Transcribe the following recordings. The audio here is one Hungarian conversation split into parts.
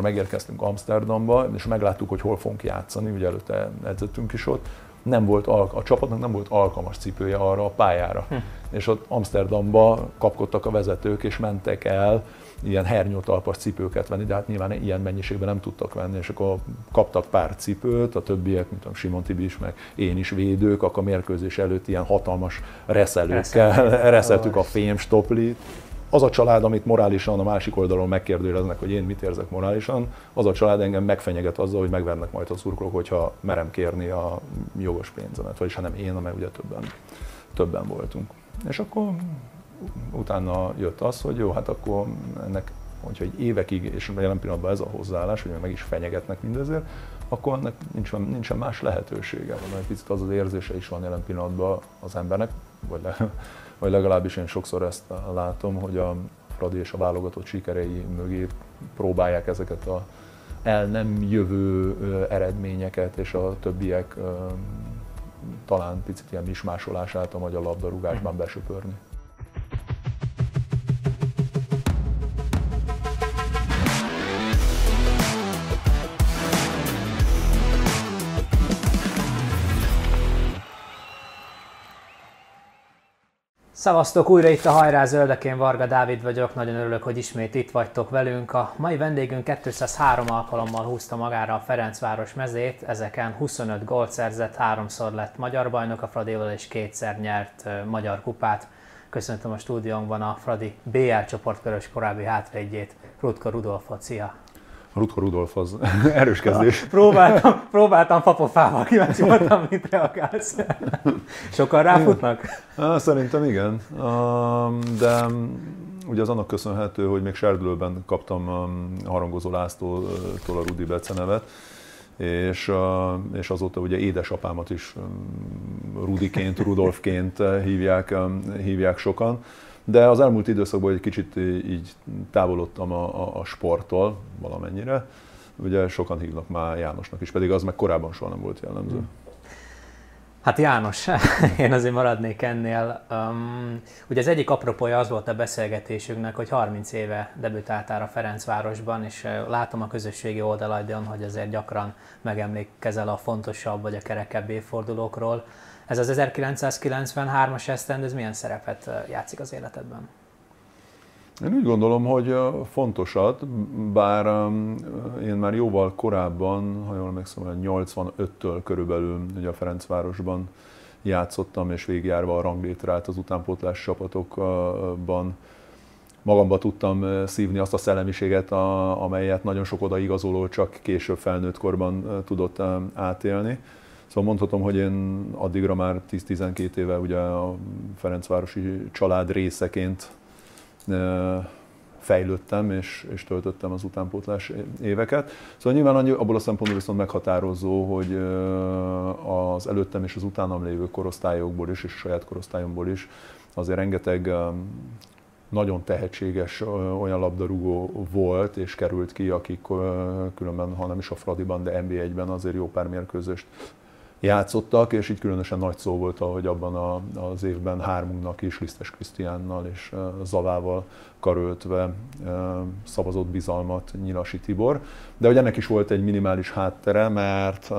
amikor megérkeztünk Amsterdamba, és megláttuk, hogy hol fogunk játszani, ugye előtte edzettünk is ott, nem volt a csapatnak nem volt alkalmas cipője arra a pályára. Hm. És ott Amsterdamba kapkodtak a vezetők, és mentek el ilyen hernyótalpas cipőket venni, de hát nyilván ilyen mennyiségben nem tudtak venni, és akkor kaptak pár cipőt, a többiek, mint a Simon Tibi is, meg én is védők, akkor a mérkőzés előtt ilyen hatalmas reszelőkkel reszeltük a fémstoplit, az a család, amit morálisan a másik oldalon megkérdőjeleznek, hogy én mit érzek morálisan, az a család engem megfenyeget azzal, hogy megvernek majd a szurkolók, hogyha merem kérni a jogos pénzemet, vagyis ha nem én, mert ugye többen, többen voltunk. És akkor utána jött az, hogy jó, hát akkor ennek, hogyha egy évekig, és jelen pillanatban ez a hozzáállás, hogy meg is fenyegetnek mindezért, akkor ennek nincsen, nincsen más lehetősége. Egy picit az az érzése is van jelen pillanatban az embernek, vagy, le, vagy legalábbis én sokszor ezt látom, hogy a Fradi és a válogatott sikerei mögé próbálják ezeket a el nem jövő eredményeket, és a többiek talán picit ilyen mismásolását a magyar labdarúgásban besöpörni. Szavaztok újra itt a Hajrá Zöldekén, Varga Dávid vagyok, nagyon örülök, hogy ismét itt vagytok velünk. A mai vendégünk 203 alkalommal húzta magára a Ferencváros mezét, ezeken 25 gólt szerzett, háromszor lett magyar bajnok a Fradival és kétszer nyert magyar kupát. Köszöntöm a stúdiónkban a Fradi BL csoportkörös korábbi hátvédjét, Rutka Rudolfot. Szia! Rutko Rudolf az erős kezdés. Próbáltam, próbáltam papofával, kíváncsi voltam, mit reagálsz. Sokan ráfutnak? Szerintem igen, de ugye az annak köszönhető, hogy még Serdülőben kaptam Harangozó Lászlótól a Rudi becenevet, és, és azóta ugye édesapámat is Rudiként, Rudolfként hívják, hívják sokan. De az elmúlt időszakban egy kicsit így távolodtam a, a, a sporttól valamennyire. Ugye sokan hívnak már Jánosnak is, pedig az meg korábban soha nem volt jellemző. Hmm. Hát János, én azért maradnék ennél. Um, ugye az egyik apropója az volt a beszélgetésünknek, hogy 30 éve debütáltál a Ferencvárosban, és látom a közösségi oldalaidon, hogy azért gyakran megemlékezel a fontosabb vagy a kerekebb évfordulókról. Ez az 1993-as esztend, ez milyen szerepet játszik az életedben? Én úgy gondolom, hogy fontosat, bár én már jóval korábban, ha jól emlékszem, 85-től körülbelül ugye a Ferencvárosban játszottam, és végigjárva a ranglétrát az utánpótlás csapatokban magamba tudtam szívni azt a szellemiséget, amelyet nagyon sok odaigazoló csak később felnőtt korban tudott átélni. Szóval mondhatom, hogy én addigra már 10-12 éve ugye a Ferencvárosi család részeként fejlődtem és, és töltöttem az utánpótlás éveket. Szóval nyilván abból a szempontból viszont meghatározó, hogy az előttem és az utánam lévő korosztályokból is, és a saját korosztályomból is azért rengeteg nagyon tehetséges olyan labdarúgó volt és került ki, akik különben, ha nem is a Fradiban, de NB1-ben azért jó pár mérkőzést játszottak, és így különösen nagy szó volt, hogy abban a, az évben hármunknak is, Lisztes Krisztiánnal és Zavával karöltve szavazott bizalmat Nyilasi Tibor. De hogy ennek is volt egy minimális háttere, mert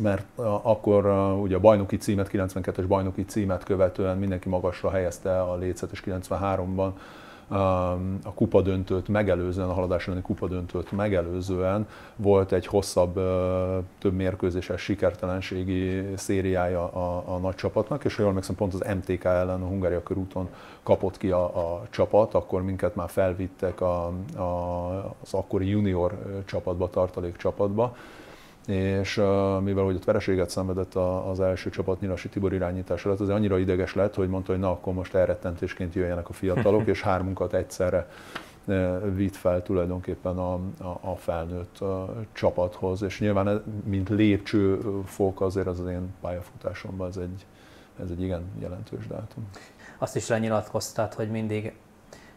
mert akkor ugye a bajnoki címet, 92-es bajnoki címet követően mindenki magasra helyezte a lécet, és 93-ban a kupadöntőt megelőzően, a haladás elleni kupadöntőt megelőzően volt egy hosszabb, több mérkőzéses sikertelenségi szériája a, a nagy csapatnak, és ha jól emlékszem, pont az MTK ellen a Hungária körúton kapott ki a, a csapat, akkor minket már felvittek a, a, az akkori junior csapatba, tartalék csapatba, és mivel hogy ott vereséget szenvedett az első csapat Nyilasi Tibor irányítás alatt, azért annyira ideges lett, hogy mondta, hogy na akkor most elrettentésként jöjjenek a fiatalok, és hármunkat egyszerre vitt fel tulajdonképpen a, a, a felnőtt a csapathoz, és nyilván mint lépcsőfok azért az, az én pályafutásomban ez egy, ez egy igen jelentős dátum. Azt is lenyilatkoztat, hogy mindig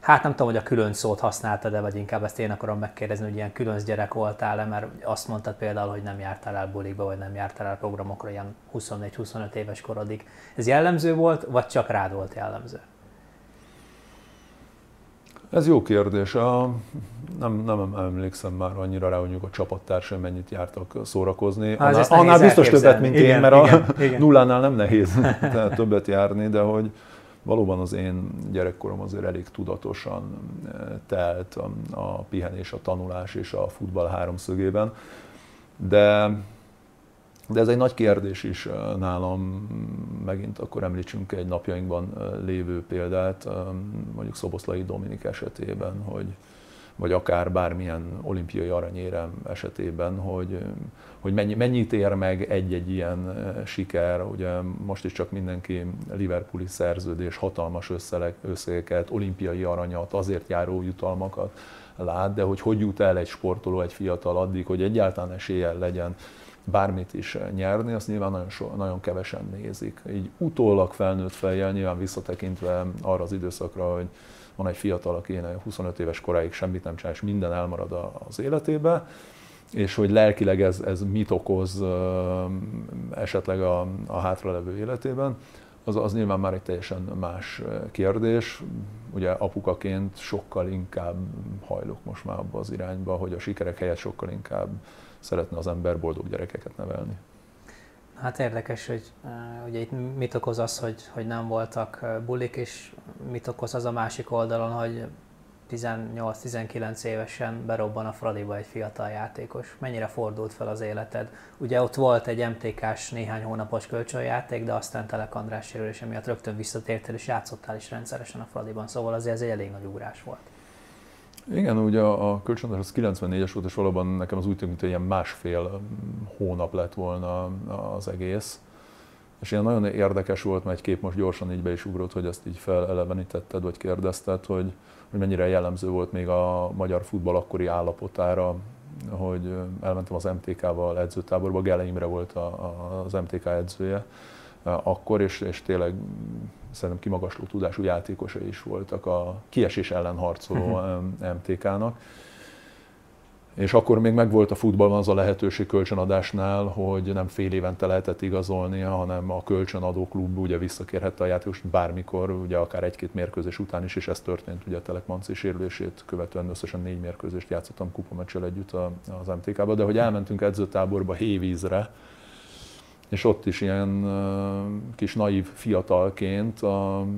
Hát nem tudom, hogy a külön szót használtad de vagy inkább ezt én akarom megkérdezni, hogy ilyen különc gyerek voltál-e, mert azt mondtad például, hogy nem jártál el bulikba, vagy nem jártál el programokra ilyen 24-25 éves korodig. Ez jellemző volt, vagy csak rád volt jellemző? Ez jó kérdés. A, nem, nem emlékszem már annyira rá, hogy a csapattársai mennyit jártak szórakozni. Ha, annál, annál biztos többet, mint igen, én, mert igen, a igen. nullánál nem nehéz többet járni, de hogy valóban az én gyerekkorom azért elég tudatosan telt a, a pihenés, a tanulás és a futball háromszögében. De de ez egy nagy kérdés is nálam, megint akkor említsünk egy napjainkban lévő példát, mondjuk Szoboszlai Dominik esetében, hogy, vagy akár bármilyen olimpiai aranyérem esetében, hogy, hogy mennyi, mennyit ér meg egy-egy ilyen siker. Ugye most is csak mindenki Liverpooli szerződés, hatalmas összegeket, olimpiai aranyat, azért járó jutalmakat lát, de hogy hogy jut el egy sportoló, egy fiatal addig, hogy egyáltalán eséllyel legyen bármit is nyerni, azt nyilván nagyon, so, nagyon kevesen nézik. Így utólag felnőtt fejjel, nyilván visszatekintve arra az időszakra, hogy van egy fiatal, aki 25 éves koráig semmit nem csinál, és minden elmarad az életébe, és hogy lelkileg ez, ez mit okoz esetleg a, a hátralevő életében, az, az nyilván már egy teljesen más kérdés. Ugye apukaként sokkal inkább hajlok most már abba az irányba, hogy a sikerek helyett sokkal inkább szeretne az ember boldog gyerekeket nevelni. Hát érdekes, hogy uh, ugye itt mit okoz az, hogy, hogy nem voltak bulik, és mit okoz az a másik oldalon, hogy 18-19 évesen berobban a Fradiba egy fiatal játékos. Mennyire fordult fel az életed? Ugye ott volt egy MTK-s néhány hónapos kölcsönjáték, de aztán Telek András sérülése miatt rögtön visszatértél, és játszottál is rendszeresen a Fradiban, szóval azért ez egy elég nagy ugrás volt. Igen, ugye a, a kölcsönadás az 94-es volt, és valóban nekem az úgy tűnt, hogy ilyen másfél hónap lett volna az egész. És ilyen nagyon érdekes volt, mert egy kép most gyorsan így be is ugrott, hogy ezt így felelevenítetted, vagy kérdezted, hogy, hogy mennyire jellemző volt még a magyar futball akkori állapotára, hogy elmentem az MTK-val edzőtáborba, Gele Imre volt a, a, az MTK edzője akkor, és, és tényleg szerintem kimagasló tudású játékosai is voltak a kiesés ellen harcoló MTK-nak. És akkor még megvolt a futballban az a lehetőség kölcsönadásnál, hogy nem fél évente lehetett igazolni, hanem a kölcsönadó klub ugye visszakérhette a játékost bármikor, ugye akár egy-két mérkőzés után is, és ez történt ugye a Telek Manci sérülését követően összesen négy mérkőzést játszottam kupameccsel együtt az MTK-ba, de hogy elmentünk edzőtáborba hévízre, és ott is ilyen kis naív fiatalként, uh,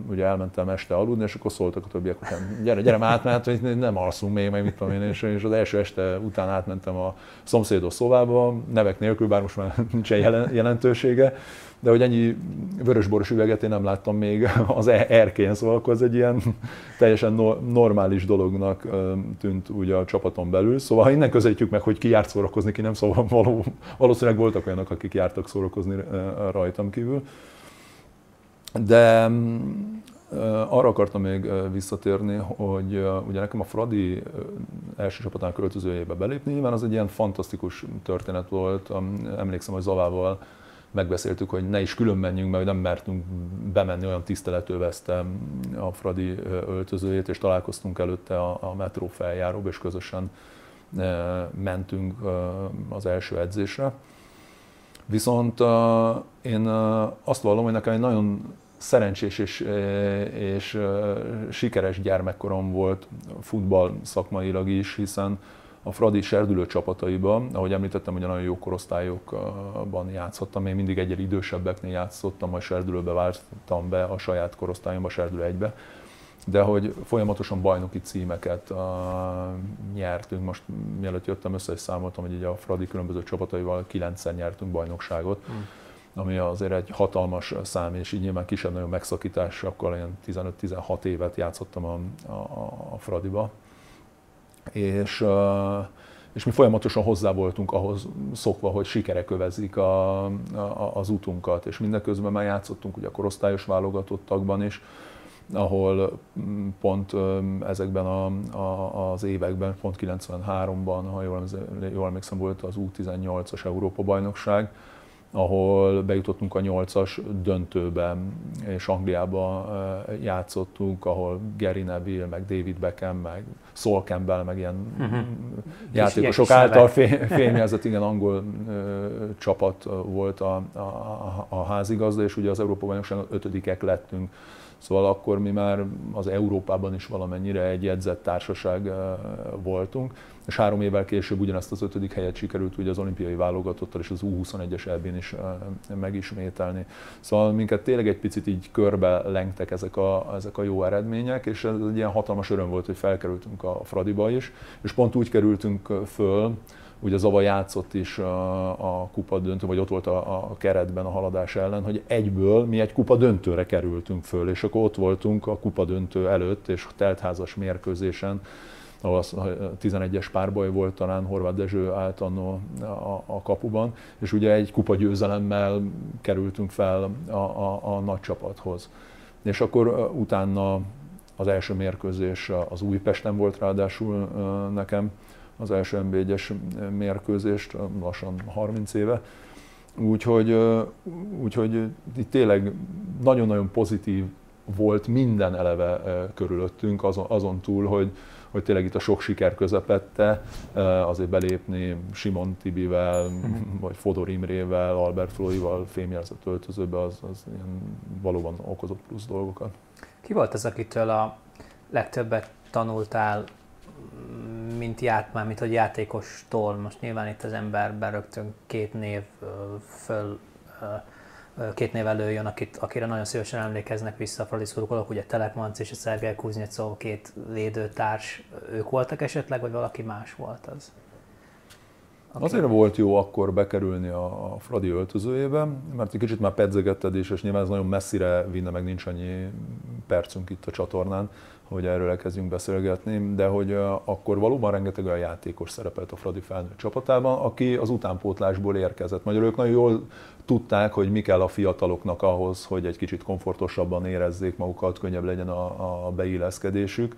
ugye elmentem este aludni, és akkor szóltak a többiek, hogy gyere, gyere át, mert hogy nem alszunk még, meg mit tudom én, és, és az első este után átmentem a szomszédos szobába, nevek nélkül, bár most már nincsen jelentősége, de hogy ennyi vörösboros üveget én nem láttam még az e- erkén, szóval akkor ez egy ilyen teljesen normális dolognak tűnt ugye a csapaton belül. Szóval ha innen közelítjük meg, hogy ki járt szórakozni, ki nem, szóval való, valószínűleg voltak olyanok, akik jártak szórakozni rajtam kívül. De arra akartam még visszatérni, hogy ugye nekem a Fradi első csapatának költözőjébe belépni, nyilván az egy ilyen fantasztikus történet volt. Emlékszem, hogy Zavával megbeszéltük, hogy ne is külön menjünk, mert nem mertünk bemenni, olyan tisztelet övezte a Fradi öltözőjét, és találkoztunk előtte a, a metró feljáróba, és közösen mentünk az első edzésre. Viszont én azt vallom, hogy nekem egy nagyon szerencsés és, és sikeres gyermekkorom volt futball szakmailag is, hiszen a Fradi serdülő csapataiban, ahogy említettem, hogy nagyon jó korosztályokban játszottam, én mindig egyre idősebbeknél játszottam, majd serdülőbe vártam be a saját korosztályomba, serdülő egybe, de hogy folyamatosan bajnoki címeket uh, nyertünk. Most mielőtt jöttem össze, és számoltam, hogy így a Fradi különböző csapataival kilencszer nyertünk bajnokságot, mm. ami azért egy hatalmas szám, és így nyilván kisebb-nagyobb megszakításokkal ilyen 15-16 évet játszottam a, a, a Fradiba és, és mi folyamatosan hozzá voltunk ahhoz szokva, hogy sikerek övezik a, a, az utunkat, és mindeközben már játszottunk ugye a korosztályos válogatottakban is, ahol mm, pont ezekben a, a, az években, pont 93-ban, ha jól, jól emlékszem, volt az U18-as Európa-bajnokság, ahol bejutottunk a nyolcas döntőbe, és Angliába játszottunk, ahol Gary Neville, meg David Beckham, meg Sol Campbell, meg ilyen uh-huh. játékosok által fényjelzett, igen, angol csapat volt a, a, a házigazda, és ugye az Európa bajnokságon ötödikek lettünk, Szóval akkor mi már az Európában is valamennyire egy jegyzett társaság voltunk, és három évvel később ugyanezt az ötödik helyet sikerült ugye az olimpiai válogatottal és az U21-es elbén is megismételni. Szóval minket tényleg egy picit így körbe lengtek ezek a, ezek a jó eredmények, és ez egy ilyen hatalmas öröm volt, hogy felkerültünk a Fradiba is, és pont úgy kerültünk föl, ugye Zava játszott is a, a kupa döntő, vagy ott volt a, a keretben a haladás ellen, hogy egyből mi egy kupa döntőre kerültünk föl, és akkor ott voltunk a kupa döntő előtt, és teltházas mérkőzésen, ahol a 11-es párbaj volt talán Horváth Dezső állt annó a, a kapuban, és ugye egy kupa győzelemmel kerültünk fel a, a, a nagy csapathoz. És akkor utána az első mérkőzés az Újpesten volt ráadásul nekem, az első NB1-es mérkőzést, lassan 30 éve. Úgyhogy, úgyhogy itt tényleg nagyon-nagyon pozitív volt minden eleve körülöttünk, azon, azon túl, hogy, hogy tényleg itt a sok siker közepette azért belépni Simon Tibivel, vagy Fodor Imrével, Albert Floival fémjelzett öltözőbe, az, az ilyen valóban okozott plusz dolgokat. Ki volt az, akitől a legtöbbet tanultál mint ját, már mint hogy játékostól, most nyilván itt az emberben rögtön két név föl, két név előjön, akit, akire nagyon szívesen emlékeznek vissza a Fradi szurkolók, ugye Telek Manc és a Szergej Kuznyecov, két védőtárs, ők voltak esetleg, vagy valaki más volt az? Okay. Azért volt jó akkor bekerülni a Fradi öltözőjébe, mert egy kicsit már pedzegetted is, és nyilván ez nagyon messzire vinne, meg nincs annyi percünk itt a csatornán, hogy erről elkezdjünk beszélgetni, de hogy akkor valóban rengeteg olyan játékos szerepelt a Fradi felnőtt csapatában, aki az utánpótlásból érkezett. Magyarul nagyon jól tudták, hogy mi kell a fiataloknak ahhoz, hogy egy kicsit komfortosabban érezzék magukat, könnyebb legyen a, a beilleszkedésük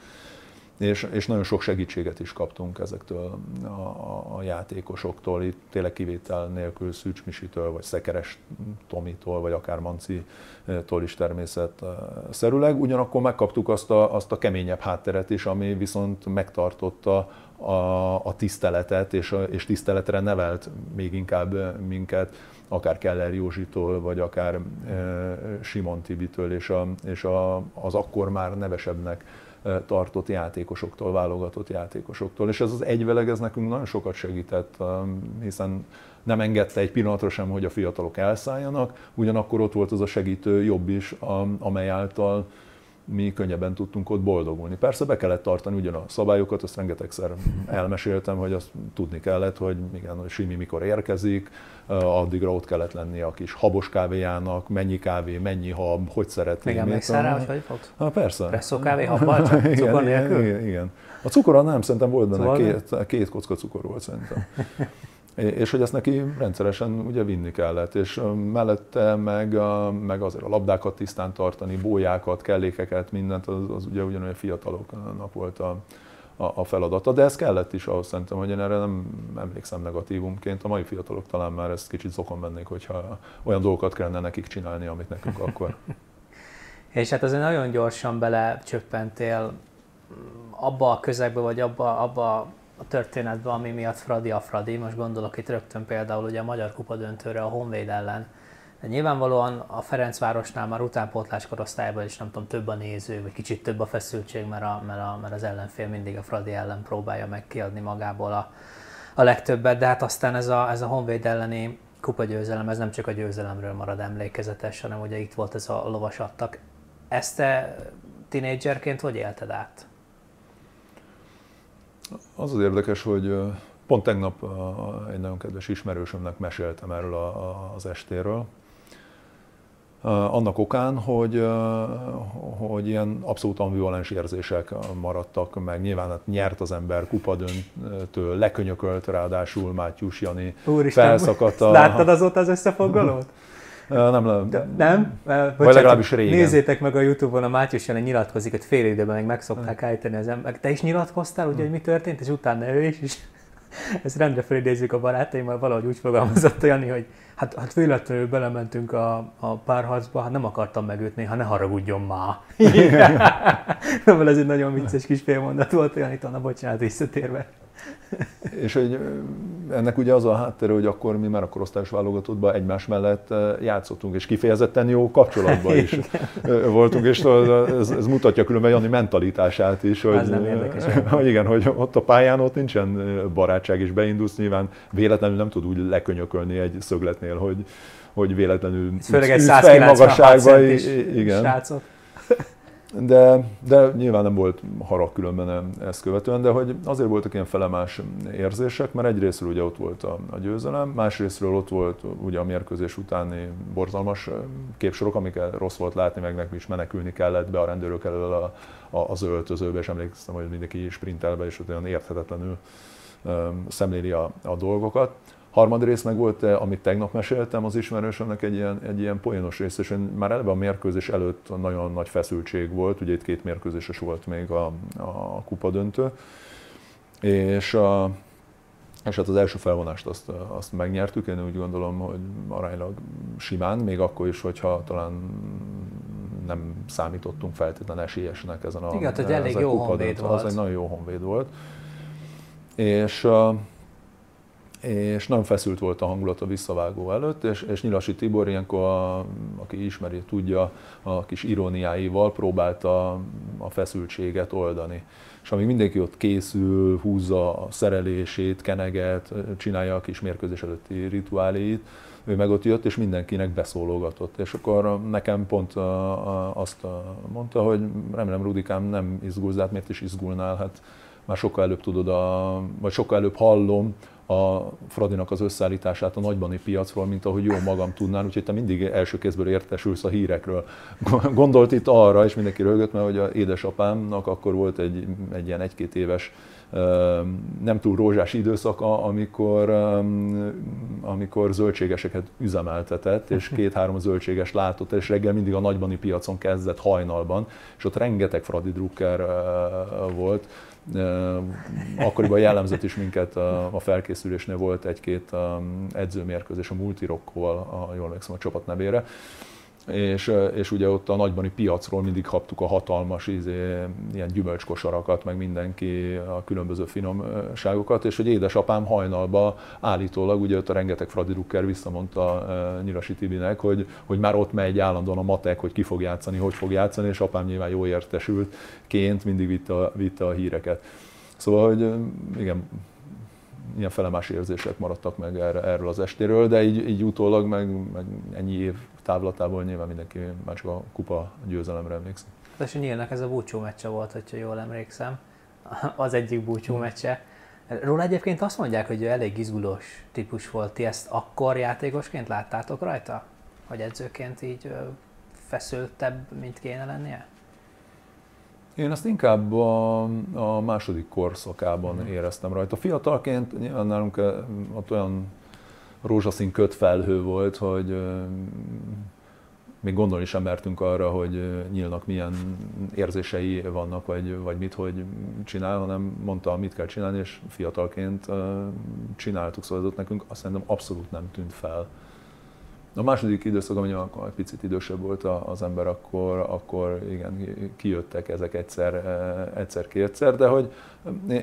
és, és nagyon sok segítséget is kaptunk ezektől a, a, a játékosoktól, itt tényleg kivétel nélkül Szűcs Misitől, vagy Szekeres Tomitól, vagy akár Mancitól is természetszerűleg. Ugyanakkor megkaptuk azt a, azt a keményebb hátteret is, ami viszont megtartotta a, a tiszteletet, és, a, és tiszteletre nevelt még inkább minket, akár Keller Józsitól, vagy akár e, Simon Tibitől, és, a, és a, az akkor már nevesebbnek tartott játékosoktól, válogatott játékosoktól. És ez az egyveleg, ez nekünk nagyon sokat segített, hiszen nem engedte egy pillanatra sem, hogy a fiatalok elszálljanak, ugyanakkor ott volt az a segítő jobb is, amely által mi könnyebben tudtunk ott boldogulni. Persze be kellett tartani ugyan a szabályokat, azt rengetegszer elmeséltem, hogy azt tudni kellett, hogy igen, hogy Simi mikor érkezik, addigra ott kellett lenni a kis habos kávéjának, mennyi kávé, mennyi hab, hogy szeretné. Még emlékszel rá, hogy hogy? Ha, persze. Presszó kávé habbal, csak cukor nélkül? Igen, igen. A cukorral nem, szerintem volt benne szóval két, két kocka cukor volt szerintem. és hogy ezt neki rendszeresen ugye vinni kellett, és mellette meg, meg azért a labdákat tisztán tartani, bójákat, kellékeket, mindent, az, az ugye ugyanolyan fiataloknak volt a, a, a feladata, de ez kellett is ahhoz szerintem, hogy én erre nem emlékszem negatívumként. A mai fiatalok talán már ezt kicsit zokon vennék, hogyha olyan dolgokat kellene nekik csinálni, amit nekünk akkor. és hát azért nagyon gyorsan belecsöppentél abba a közegbe, vagy abba, abba a történetben, ami miatt Fradi a Fradi. Most gondolok itt rögtön például ugye a Magyar Kupa döntőre a Honvéd ellen. De nyilvánvalóan a Ferencvárosnál már utánpótlás korosztályban is nem tudom, több a néző, vagy kicsit több a feszültség, mert, a, mert, a, mert az ellenfél mindig a Fradi ellen próbálja meg kiadni magából a, a legtöbbet, de hát aztán ez a, ez a Honvéd elleni kupa győzelem, ez nem csak a győzelemről marad emlékezetes, hanem ugye itt volt ez a lovasattak. Ezt te tinédzserként hogy élted át? Az az érdekes, hogy pont tegnap egy nagyon kedves ismerősömnek meséltem erről az estéről, annak okán, hogy, hogy ilyen abszolút ambivalens érzések maradtak meg. Nyilván hát nyert az ember kupadöntő, lekönyökölt ráadásul Mátyus Jani, Úristen, felszakadt a... Láttad azóta az összefoglalót? Nem, nem. De, nem? Vagy legalábbis régen. Nézzétek meg a Youtube-on, a Mátyus jelen nyilatkozik, hogy fél időben meg meg szokták állítani az ember. Te is nyilatkoztál, ugye, hogy mi történt, és utána ő is, és ezt rendre felidézzük a barátaimmal, valahogy úgy fogalmazott Jani, hogy hát, hát véletlenül belementünk a, a párharcba, hát nem akartam megütni, ha ne haragudjon már. Nem, ez egy nagyon vicces kis félmondat volt, Janitól, na bocsánat, visszatérve. és hogy ennek ugye az a háttere, hogy akkor mi már a korosztályos válogatottban egymás mellett játszottunk, és kifejezetten jó kapcsolatban is voltunk, és ez, ez mutatja különben Jani mentalitását is, hogy, hogy igen, hogy ott a pályán ott nincsen barátság, és beindulsz nyilván véletlenül nem tud úgy lekönyökölni egy szögletnél, hogy, hogy véletlenül Főleg egy 196 igen. Srácot de, de nyilván nem volt harag különben ezt követően, de hogy azért voltak ilyen felemás érzések, mert egyrésztről ugye ott volt a, a győzelem, másrésztről ott volt ugye a mérkőzés utáni borzalmas képsorok, amiket rossz volt látni, meg nekem is menekülni kellett be a rendőrök elől a, a, az öltözőbe, és emlékszem, hogy mindenki sprintel be, és ott olyan érthetetlenül szemléli a, a dolgokat. Harmadrészt meg volt, eh, amit tegnap meséltem az ismerősömnek egy ilyen, egy ilyen poénos rész, és már eleve a mérkőzés előtt nagyon nagy feszültség volt, ugye itt két mérkőzéses volt még a, a kupa döntő, és, a, és hát az első felvonást azt, azt megnyertük, én úgy gondolom, hogy aránylag simán, még akkor is, hogyha talán nem számítottunk feltétlenül esélyesnek ezen a Igen, hogy elég jó honvéd volt. Az egy nagyon jó honvéd volt. És és nagyon feszült volt a hangulat a visszavágó előtt, és, és Nyilasi Tibor ilyenkor, a, aki ismeri, tudja, a kis iróniáival próbálta a feszültséget oldani. És amíg mindenki ott készül, húzza a szerelését, keneget, csinálja a kis mérkőzés előtti rituáléit, ő meg ott jött, és mindenkinek beszólogatott. És akkor nekem pont azt mondta, hogy remélem Rudikám nem izgulsz, hát miért is izgulnál, hát már sokkal előbb tudod, a, vagy sokkal előbb hallom a Fradinak az összeállítását a nagybani piacról, mint ahogy jó magam tudnám, úgyhogy te mindig első kézből értesülsz a hírekről. Gondolt itt arra, és mindenki rögött, mert hogy a édesapámnak akkor volt egy, egy ilyen egy-két éves nem túl rózsás időszaka, amikor, amikor zöldségeseket üzemeltetett, és két-három zöldséges látott, és reggel mindig a nagybani piacon kezdett hajnalban, és ott rengeteg Fradi Drucker volt, Akkoriban jellemzett is minket a felkészülésnél volt egy-két edzőmérkőzés a Multirokkóval, a, jól emlékszem a csapat nevére, és, és ugye ott a nagybani piacról mindig kaptuk a hatalmas izé, ilyen gyümölcskosarakat, meg mindenki a különböző finomságokat, és hogy édesapám hajnalba állítólag, ugye ott a rengeteg Fradi Drucker visszamondta Nyirasi Tibinek, hogy, hogy már ott megy állandóan a matek, hogy ki fog játszani, hogy fog játszani, és apám nyilván jó értesült ként mindig vitte, a, vitte a híreket. Szóval, hogy igen, ilyen felemás érzések maradtak meg erről az estéről, de így, így utólag meg, meg ennyi év távlatából nyilván mindenki már csak a kupa győzelemre emlékszik. És nyílnak ez a búcsú meccse volt, hogyha jól emlékszem, az egyik búcsú hmm. meccse. Róla egyébként azt mondják, hogy ő elég izgulós típus volt. Ti ezt akkor játékosként láttátok rajta? Hogy edzőként így feszültebb, mint kéne lennie? Én ezt inkább a, a második korszakában mm. éreztem rajta. Fiatalként nyilván nálunk ott olyan rózsaszín kötfelhő volt, hogy még gondolni sem mertünk arra, hogy nyílnak milyen érzései vannak, vagy, vagy mit, hogy csinál, hanem mondta, mit kell csinálni, és fiatalként csináltuk, szóval ez nekünk azt szerintem abszolút nem tűnt fel. A második időszak, amikor egy picit idősebb volt az ember, akkor, akkor igen, kijöttek ezek egyszer, e, egyszer-kétszer, de hogy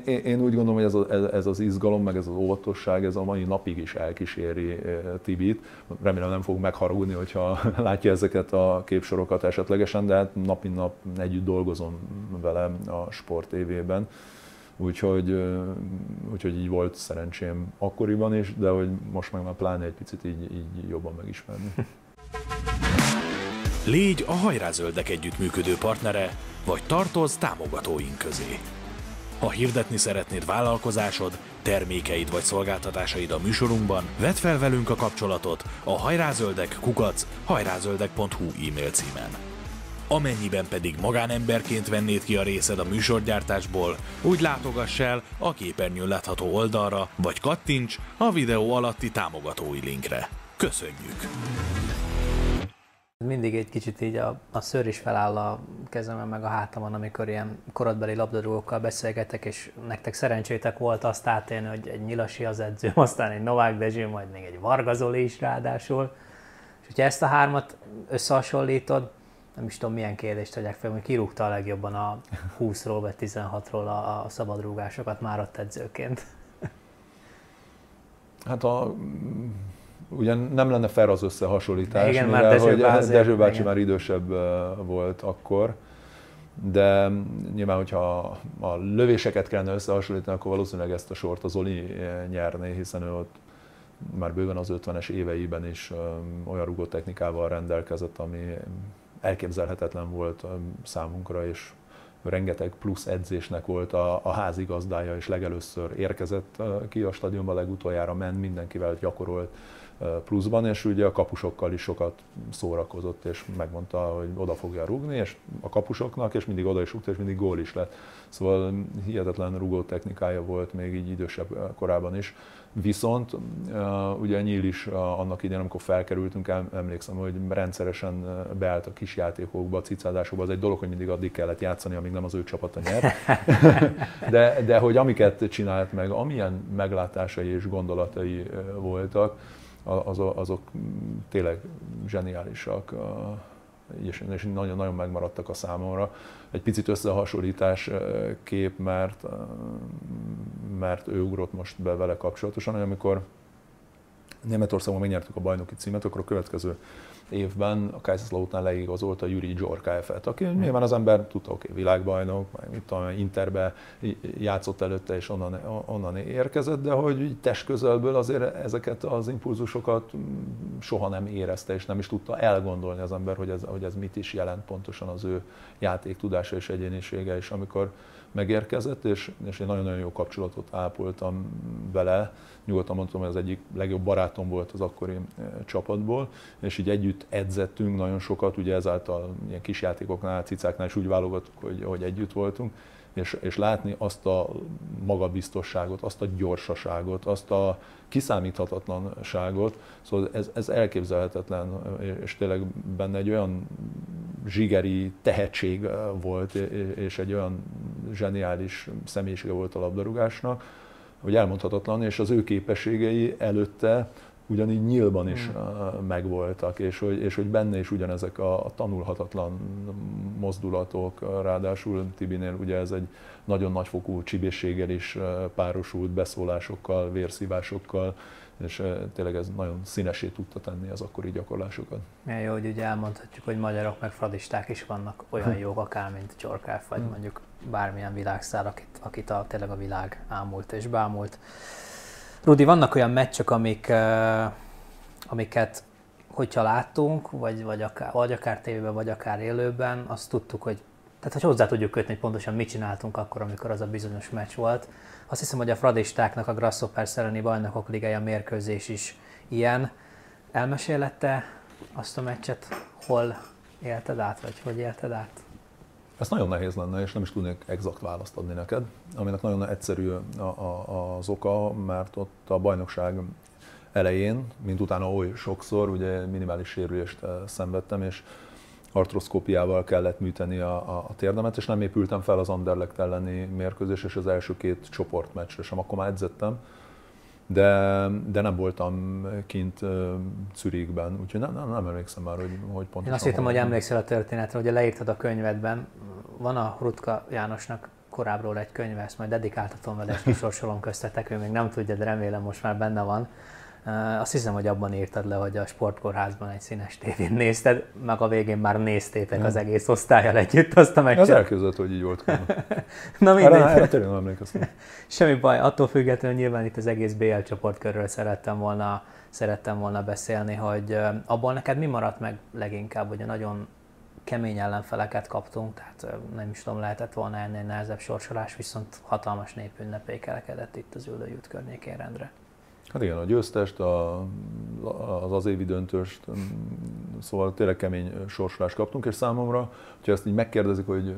én úgy gondolom, hogy ez, a, ez az izgalom, meg ez az óvatosság, ez a mai napig is elkíséri e, Tibit. Remélem nem fog megharagudni, hogyha látja ezeket a képsorokat esetlegesen, de hát nap mint nap együtt dolgozom vele a sport évében. Úgyhogy, úgyhogy így volt szerencsém akkoriban is, de hogy most meg már pláne egy picit így, így jobban megismerni. Légy a hajrázöldek együttműködő partnere, vagy tartoz támogatóink közé. Ha hirdetni szeretnéd vállalkozásod, termékeid vagy szolgáltatásaid a műsorunkban, vedd fel velünk a kapcsolatot a hajrázöldek kukac hajrázöldek.hu e-mail címen. Amennyiben pedig magánemberként vennéd ki a részed a műsorgyártásból, úgy látogass el a képernyőn látható oldalra, vagy kattints a videó alatti támogatói linkre. Köszönjük! Mindig egy kicsit így a, a szőr is feláll a kezemen meg a hátamon, amikor ilyen korodbeli labdarúgókkal beszélgetek, és nektek szerencsétek volt azt átélni, hogy egy Nyilasi az edző, aztán egy Novák Dezső, majd még egy Vargazoli is ráadásul. És hogyha ezt a hármat összehasonlítod, nem is tudom milyen kérdést tegyek fel, hogy kirúgta a legjobban a 20-ról vagy 16-ról a, a szabadrúgásokat már ott edzőként. Hát a, ugye nem lenne fair az összehasonlítás, igen, mivel, már Dezső, hogy Dezső bácsi igen. már idősebb volt akkor, de nyilván, hogyha a lövéseket kellene összehasonlítani, akkor valószínűleg ezt a sort az Oli nyerné, hiszen ő ott már bőven az 50-es éveiben is olyan rugó technikával rendelkezett, ami elképzelhetetlen volt számunkra, és rengeteg plusz edzésnek volt a, a házigazdája, és legelőször érkezett ki a stadionba, legutoljára ment, mindenkivel gyakorolt pluszban, és ugye a kapusokkal is sokat szórakozott, és megmondta, hogy oda fogja rugni, és a kapusoknak, és mindig oda is rúgta, és mindig gól is lett. Szóval hihetetlen rugó technikája volt még így idősebb korában is. Viszont ugye Nyíl is annak idején, amikor felkerültünk, emlékszem, hogy rendszeresen beállt a kisjátékokba, a cicázásokba. Az egy dolog, hogy mindig addig kellett játszani, amíg nem az ő csapata nyer. De, de hogy amiket csinált meg, amilyen meglátásai és gondolatai voltak, azok tényleg zseniálisak és, és nagyon, nagyon megmaradtak a számomra. Egy picit összehasonlítás kép, mert, mert ő ugrott most be vele kapcsolatosan, hogy amikor Németországban megnyertük a bajnoki címet, akkor a következő évben a Kaiserslautern leigazolta Juri Dzsorkájfet, aki hmm. nyilván az ember tudta, oké, okay, világbajnok, meg mit tudom, Interbe játszott előtte és onnan, onnan érkezett, de hogy testközelből azért ezeket az impulzusokat soha nem érezte, és nem is tudta elgondolni az ember, hogy ez, hogy ez mit is jelent pontosan az ő játéktudása és egyénisége, és amikor megérkezett, és, és én nagyon-nagyon jó kapcsolatot ápoltam vele. Nyugodtan mondtam, hogy az egyik legjobb barátom volt az akkori eh, csapatból, és így együtt edzettünk nagyon sokat, ugye ezáltal ilyen kis játékoknál, cicáknál is úgy válogattuk, hogy, hogy együtt voltunk, és, és látni azt a magabiztosságot, azt a gyorsaságot, azt a kiszámíthatatlanságot, szóval ez, ez elképzelhetetlen, és tényleg benne egy olyan zsigeri tehetség volt, és egy olyan zseniális személyisége volt a labdarúgásnak, hogy elmondhatatlan, és az ő képességei előtte ugyanígy nyílban is hmm. megvoltak, és hogy, és hogy benne is ugyanezek a, a tanulhatatlan mozdulatok, ráadásul Tibinél ugye ez egy nagyon nagyfokú csibészséggel is párosult, beszólásokkal, vérszívásokkal, és tényleg ez nagyon színesé tudta tenni az akkori gyakorlásokat. Milyen jó, hogy ugye elmondhatjuk, hogy magyarok meg fradisták is vannak olyan jók, akár mint Csorkáf, vagy hm. mondjuk bármilyen világszár, akit, akit a, tényleg a világ ámult és bámult. Rudi, vannak olyan meccsek, amik, amiket hogyha láttunk, vagy, vagy, akár, vagy akár tévében, vagy akár élőben, azt tudtuk, hogy tehát hogy hozzá tudjuk kötni, hogy pontosan mit csináltunk akkor, amikor az a bizonyos meccs volt. Azt hiszem, hogy a fradistáknak a Grasshoppers elleni bajnokok ligája mérkőzés is ilyen. Elmesélette azt a meccset, hol élted át, vagy hogy élted át? Ez nagyon nehéz lenne, és nem is tudnék exakt választ adni neked, aminek nagyon egyszerű a, a, az oka, mert ott a bajnokság elején, mint utána oly sokszor, ugye minimális sérülést eh, szenvedtem, és artroszkópiával kellett műteni a, a, a térdemet, és nem épültem fel az Anderlecht elleni mérkőzés, és az első két csoportmeccsre sem, akkor már edzettem, de, de nem voltam kint Zürichben, úgyhogy nem, nem, nem emlékszem már, hogy, hogy pontosan. Én azt hittem, hogy emlékszel a történetre, hogy leírtad a könyvedben, van a Rutka Jánosnak korábbról egy könyve, ezt majd dedikáltatom vele, és kisorsolom köztetek, ő még nem tudja, de remélem most már benne van. Azt hiszem, hogy abban írtad le, hogy a sportkórházban egy színes tévén nézted, meg a végén már néztétek az egész osztályjal együtt azt a meccset. Ez elképzelhető, hogy így volt. Na mindegy. Erre, erre tényleg emlékeztem. Semmi baj, attól függetlenül nyilván itt az egész BL csoportkörről szerettem volna, szerettem volna beszélni, hogy abból neked mi maradt meg leginkább, ugye nagyon kemény ellenfeleket kaptunk, tehát nem is tudom, lehetett volna ennél nehezebb sorsolás, viszont hatalmas népünnepé kerekedett itt az Üldőjút környékén rendre. Hát igen, a győztest, a, az az évi döntőst, szóval tényleg kemény sorsolást kaptunk, és számomra, hogyha ezt így megkérdezik, hogy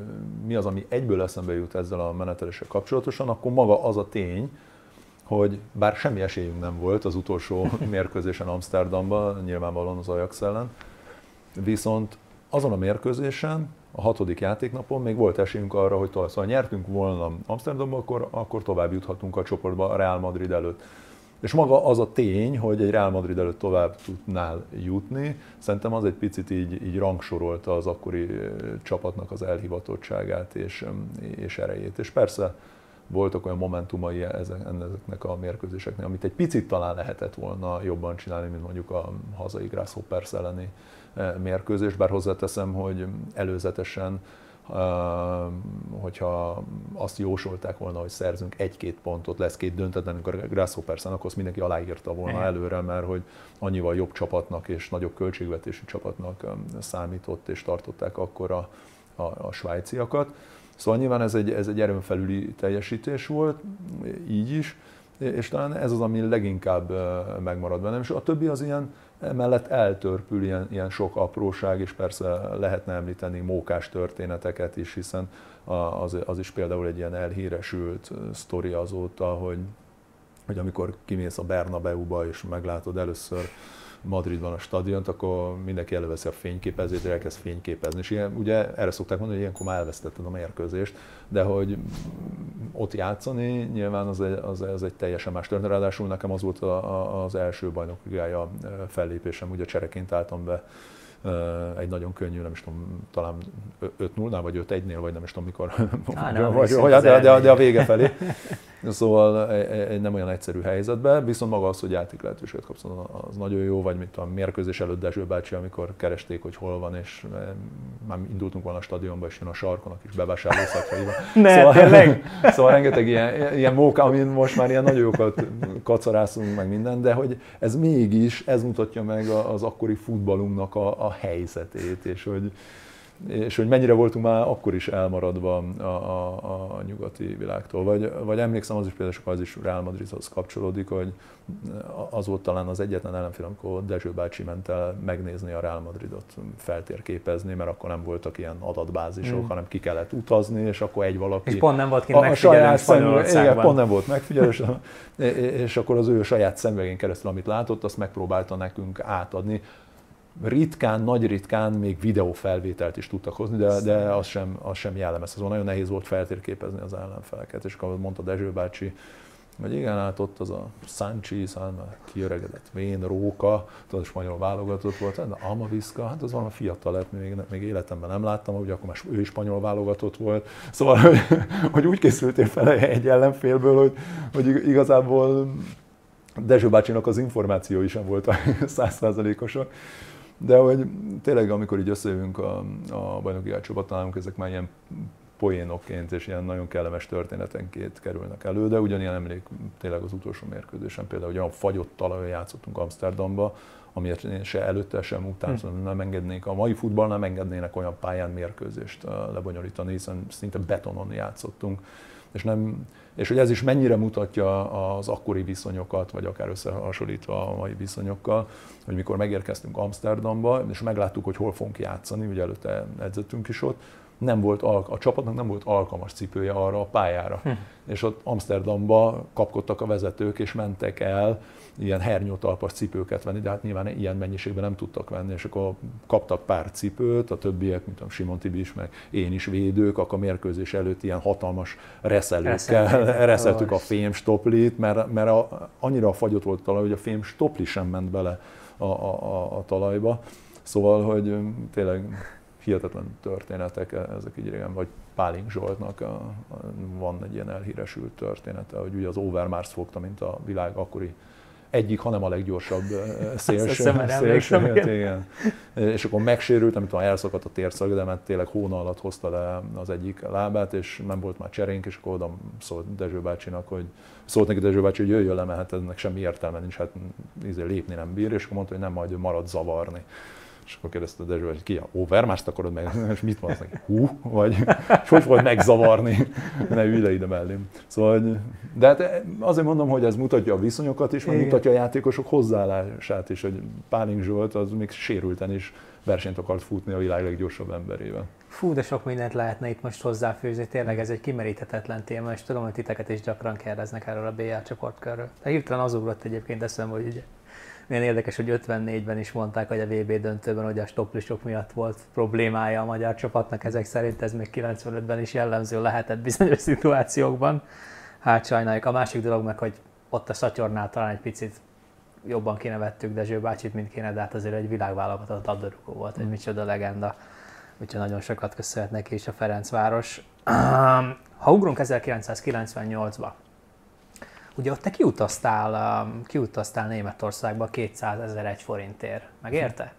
mi az, ami egyből eszembe jut ezzel a meneteléssel kapcsolatosan, akkor maga az a tény, hogy bár semmi esélyünk nem volt az utolsó mérkőzésen Amsterdamban, nyilvánvalóan az Ajax ellen, viszont azon a mérkőzésen, a hatodik játéknapon még volt esélyünk arra, hogy tovább, szóval nyertünk volna Amsterdamban, akkor, akkor tovább juthatunk a csoportba a Real Madrid előtt. És maga az a tény, hogy egy Real Madrid előtt tovább tudnál jutni, szerintem az egy picit így, így rangsorolta az akkori csapatnak az elhivatottságát és, és erejét. És persze voltak olyan momentumai ezeknek a mérkőzéseknek, amit egy picit talán lehetett volna jobban csinálni, mint mondjuk a hazai Grasshoppers elleni mérkőzés, bár hozzáteszem, hogy előzetesen hogyha azt jósolták volna, hogy szerzünk egy-két pontot, lesz két döntetlen, a grasshoppers akkor mindenki aláírta volna előre, mert hogy annyival jobb csapatnak és nagyobb költségvetésű csapatnak számított és tartották akkor a, a, a svájciakat. Szóval nyilván ez egy, ez egy erőn felüli teljesítés volt, így is, és talán ez az, ami leginkább megmarad bennem, és a többi az ilyen Emellett eltörpül ilyen, ilyen sok apróság, és persze lehetne említeni mókás történeteket is, hiszen az, az is például egy ilyen elhíresült sztori azóta, hogy, hogy amikor kimész a Bernabeu-ba és meglátod először Madridban a stadiont, akkor mindenki előveszi a fényképezést, és elkezd fényképezni. És ilyen, ugye erre szokták mondani, hogy ilyenkor már elvesztetted a mérkőzést, de hogy ott játszani nyilván az egy, az, az egy teljesen más történet. Ráadásul nekem az volt a, a, az első bajnokligája fellépésem, ugye csereként álltam be egy nagyon könnyű, nem is tudom, talán 5-0-nál vagy 5-1-nél, vagy nem is tudom mikor, Á, nem, vagy, vagy, de, de, de a vége felé. Szóval egy nem olyan egyszerű helyzetben, viszont maga az, hogy játék lehetőséget kapsz, az nagyon jó, vagy mint a mérkőzés előtt Dezső bácsi, amikor keresték, hogy hol van, és már indultunk volna a stadionba, és jön a sarkon a kis bevásárlószakjaiba. szóval, szóval rengeteg ilyen, ilyen móka, amin most már ilyen nagyon jókat kacarászunk, meg minden, de hogy ez mégis, ez mutatja meg az akkori futballunknak a, a helyzetét, és hogy, és hogy mennyire voltunk már akkor is elmaradva a, a, a nyugati világtól. Vagy, vagy emlékszem, az is például az is Real Madridhoz kapcsolódik, hogy az volt talán az egyetlen ellenfél, amikor Dezső bácsi ment el megnézni a Real Madridot, feltérképezni, mert akkor nem voltak ilyen adatbázisok, mm. hanem ki kellett utazni, és akkor egy valaki... És pont nem volt kint a, a saját szemüveg, igen, pont nem volt megfigyelő, és, és akkor az ő saját szemüvegén keresztül, amit látott, azt megpróbálta nekünk átadni ritkán, nagy ritkán még videófelvételt is tudtak hozni, de, de az, sem, az sem jellemez. Azon nagyon nehéz volt feltérképezni az ellenfeleket, és akkor mondta Dezső bácsi, hogy igen, hát ott az a Sanchi, Szán, kiöregedett Vén, Róka, tudod, spanyol válogatott volt, de Amaviszka, hát az valami fiatal lett, még, még életemben nem láttam, hogy akkor már ő is spanyol válogatott volt. Szóval, hogy, hogy úgy készültél fel egy ellenfélből, hogy, hogy igazából Dezső bácsinak az információi sem voltak százszázalékosak. De hogy tényleg, amikor így összejövünk a, a bajnoki nálunk ezek már ilyen poénokként és ilyen nagyon kellemes történetenként kerülnek elő, de ugyanilyen emlék tényleg az utolsó mérkőzésen, például olyan fagyott talajon játszottunk Amsterdamba, amiért én se előtte, sem után hmm. nem engednék, a mai futball nem engednének olyan pályán mérkőzést lebonyolítani, hiszen szinte betonon játszottunk, és nem, és hogy ez is mennyire mutatja az akkori viszonyokat, vagy akár összehasonlítva a mai viszonyokkal, hogy mikor megérkeztünk Amsterdamba, és megláttuk, hogy hol fogunk játszani, ugye előtte edzettünk is ott, nem volt, a csapatnak nem volt alkalmas cipője arra a pályára. Hm. És ott Amsterdamba kapkodtak a vezetők, és mentek el ilyen hernyótalpas cipőket venni, de hát nyilván ilyen mennyiségben nem tudtak venni, és akkor kaptak pár cipőt, a többiek, mint a Simon Tibi is, meg én is védők, akkor a mérkőzés előtt ilyen hatalmas reszelőkkel reszeltük a fém stoplit, mert, mert a, annyira fagyott volt a talaj, hogy a fém stopli sem ment bele a, a, a, a talajba. Szóval, hogy tényleg hihetetlen történetek, ezek így régen, vagy Pálink Zsoltnak a, a, van egy ilyen elhíresült története, hogy ugye az Overmars fogta, mint a világ akkori egyik, hanem a leggyorsabb szélső. szélső igen. És akkor megsérült, amit tudom, elszakadt a térszag, de mert tényleg hóna alatt hozta le az egyik lábát, és nem volt már cserénk, és akkor oda szólt Dezső bácsinak, hogy szólt neki Dezső bácsi, hogy jöjjön le, mert hát ennek semmi értelme nincs, hát izé, lépni nem bír, és akkor mondta, hogy nem, majd marad zavarni. És akkor kérdezte Dezső, hogy ki a Overmars-t akarod meg, és mit mondsz neki? Hú, vagy és hogy fogod megzavarni? Ne ülj le ide mellém. Szóval, hogy, de hát azért mondom, hogy ez mutatja a viszonyokat is, meg mutatja a játékosok hozzáállását is, hogy Pálink Zsolt az még sérülten is versenyt akart futni a világ leggyorsabb emberével. Fú, de sok mindent lehetne itt most hozzáfűzni, tényleg ez egy kimeríthetetlen téma, és tudom, hogy titeket is gyakran kérdeznek erről a BL csoportkörről. De hirtelen az ugrott egyébként eszembe, hogy ugye milyen érdekes, hogy 54-ben is mondták, hogy a VB döntőben, hogy a stoplisok miatt volt problémája a magyar csapatnak, ezek szerint ez még 95-ben is jellemző lehetett bizonyos szituációkban. Hát sajnáljuk. A másik dolog meg, hogy ott a szatyornál talán egy picit jobban kinevettük Dezső bácsit, mint kéne, de hát azért egy világválogatott labdarúgó volt, egy micsoda legenda. Úgyhogy nagyon sokat köszönhet neki is a Ferencváros. Ha ugrunk 1998-ba, ugye ott te kiutaztál, um, kiutaztál Németországba 200 ezer egy forintért, megérte?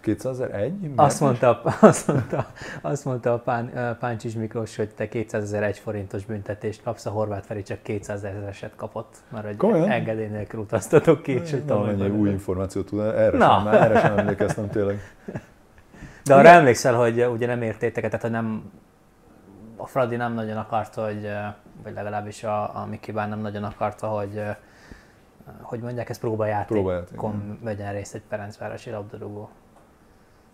200 ezer egy? Azt mondta, azt mondta, azt mondta a Pán, Páncsis Miklós, hogy te 200 ezer egy forintos büntetést kapsz, a Horváth Feri csak 200 ezereset kapott, mert hogy Komolyan? engedély nélkül utaztatok ki, és hogy ennyi új információt tud, erre, Na. sem, erre sem emlékeztem tényleg. De arra emlékszel, hogy ugye nem értétek, tehát hogy nem, a Fradi nem nagyon akarta, hogy, vagy legalábbis a, a Miki Bán nem nagyon akarta, hogy hogy mondják, ez próbajátékon próbajáték, vegyen részt egy Ferencvárosi labdarúgó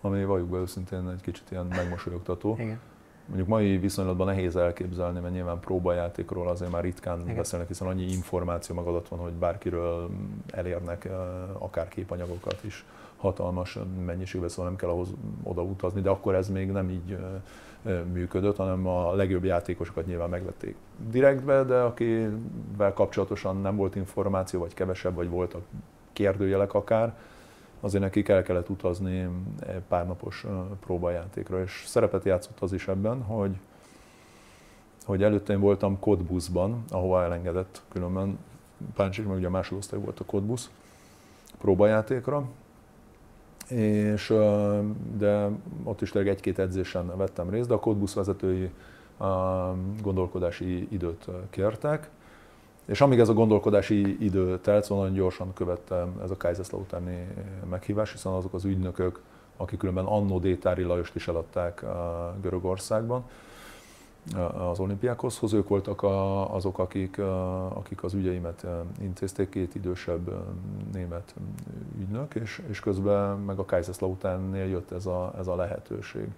ami valljuk be őszintén egy kicsit ilyen megmosolyogtató. Igen. Mondjuk mai viszonylatban nehéz elképzelni, mert nyilván próbajátékról azért már ritkán Igen. beszélnek, hiszen annyi információ magadat van, hogy bárkiről elérnek akár képanyagokat is hatalmas mennyiségben, szóval nem kell ahhoz oda utazni, de akkor ez még nem így működött, hanem a legjobb játékosokat nyilván megvették direktbe, de akivel kapcsolatosan nem volt információ, vagy kevesebb, vagy voltak kérdőjelek akár, azért nekik el kellett utazni pár napos próbajátékra, és szerepet játszott az is ebben, hogy, hogy előtte én voltam Kodbuszban, ahova elengedett különben. Páncsik, meg ugye a másodosztály volt a Kodbusz próbajátékra, és, de ott is tényleg egy-két edzésen vettem részt, de a Kodbusz vezetői gondolkodási időt kértek, és amíg ez a gondolkodási idő telt, szóval nagyon gyorsan követtem ez a Kaiserslauterni meghívás, hiszen azok az ügynökök, akik különben Annó Détári Lajost is eladták a Görögországban, az olimpiákhoz, ők voltak azok, akik, akik az ügyeimet intézték, két idősebb német ügynök, és, és közben meg a Kaiserslauternnél jött ez a, ez a lehetőség.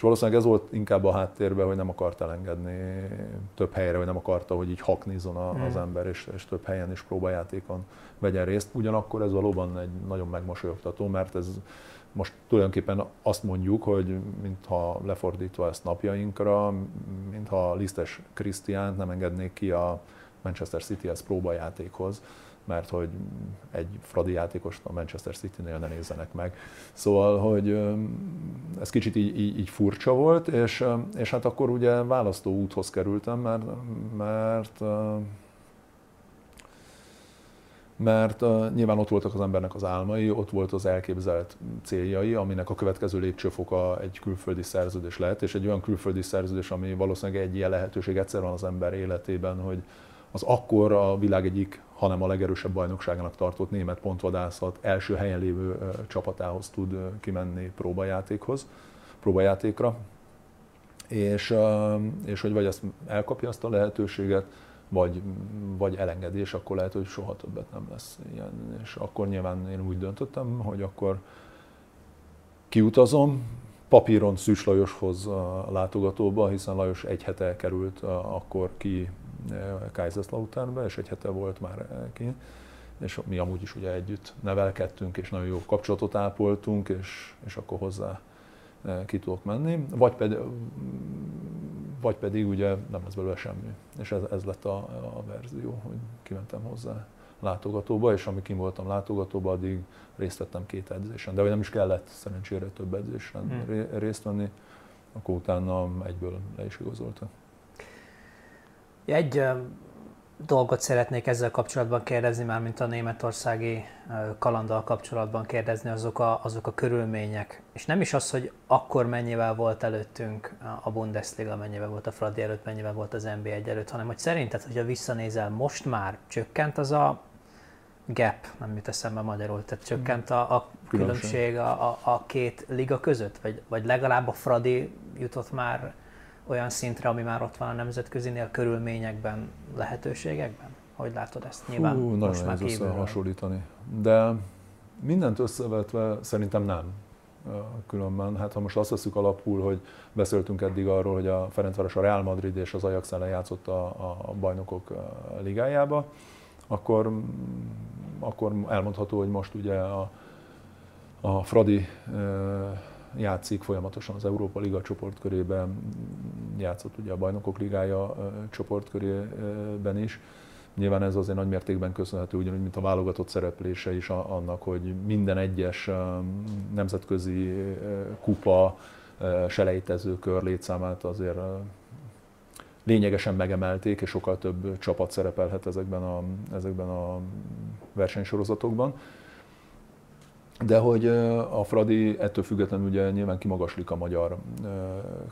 És valószínűleg ez volt inkább a háttérben, hogy nem akart elengedni több helyre, vagy nem akarta, hogy így haknizzon az hmm. ember, és, és több helyen is próbajátékon vegyen részt. Ugyanakkor ez valóban egy nagyon megmosolyogtató, mert ez most tulajdonképpen azt mondjuk, hogy mintha lefordítva ezt napjainkra, mintha Lisztes Krisztiánt nem engednék ki a Manchester City-hez próbajátékhoz, mert hogy egy Fradi játékost a Manchester City-nél ne nézzenek meg. Szóval, hogy ez kicsit így, így, így furcsa volt, és, és hát akkor ugye választó úthoz kerültem, mert, mert mert uh, nyilván ott voltak az embernek az álmai, ott volt az elképzelt céljai, aminek a következő lépcsőfoka egy külföldi szerződés lehet, és egy olyan külföldi szerződés, ami valószínűleg egy ilyen lehetőség egyszer van az ember életében, hogy az akkor a világ egyik hanem a legerősebb bajnokságának tartott német pontvadászat első helyen lévő csapatához tud kimenni próbajátékhoz, próbajátékra. És, és hogy vagy ezt elkapja azt a lehetőséget, vagy, vagy elengedés, akkor lehet, hogy soha többet nem lesz ilyen. És akkor nyilván én úgy döntöttem, hogy akkor kiutazom, papíron Szűs Lajoshoz látogatóba, hiszen Lajos egy hete került akkor ki Kaiserslauternbe, és egy hete volt már kint, és mi amúgy is ugye együtt nevelkedtünk, és nagyon jó kapcsolatot ápoltunk, és, és akkor hozzá e, ki tudok menni, vagy pedig, vagy pedig ugye nem lesz belőle semmi. És ez, ez lett a, a verzió, hogy kimentem hozzá látogatóba, és amíg kim voltam látogatóba, addig részt vettem két edzésen. De nem is kellett szerencsére több edzésen hmm. részt venni, akkor utána egyből le is igazoltak. Egy dolgot szeretnék ezzel kapcsolatban kérdezni, már mint a németországi kalanddal kapcsolatban kérdezni, azok a, azok a körülmények. És nem is az, hogy akkor mennyivel volt előttünk a Bundesliga, mennyivel volt a Fradi előtt, mennyivel volt az NBA előtt, hanem hogy szerinted, hogyha visszanézel, most már csökkent az a gap, nem jut eszembe magyarul, tehát csökkent a, a különbség a, a, a két liga között, vagy, vagy legalább a Fradi jutott már olyan szintre, ami már ott van a nemzetközinél, körülményekben, lehetőségekben? Hogy látod ezt? Nyilván Hú, most nagyon már hasonlítani. De mindent összevetve szerintem nem. Különben, hát ha most azt veszük alapul, hogy beszéltünk eddig arról, hogy a Ferencváros a Real Madrid és az Ajax ellen játszott a, a bajnokok ligájába, akkor, akkor elmondható, hogy most ugye a, a Fradi játszik folyamatosan az Európa Liga csoportkörében, játszott ugye a Bajnokok Ligája csoportkörében is. Nyilván ez azért nagy mértékben köszönhető, ugyanúgy, mint a válogatott szereplése is annak, hogy minden egyes nemzetközi kupa selejtező kör létszámát azért lényegesen megemelték, és sokkal több csapat szerepelhet ezekben a, ezekben a versenysorozatokban. De hogy a Fradi ettől függetlenül ugye nyilván kimagaslik a magyar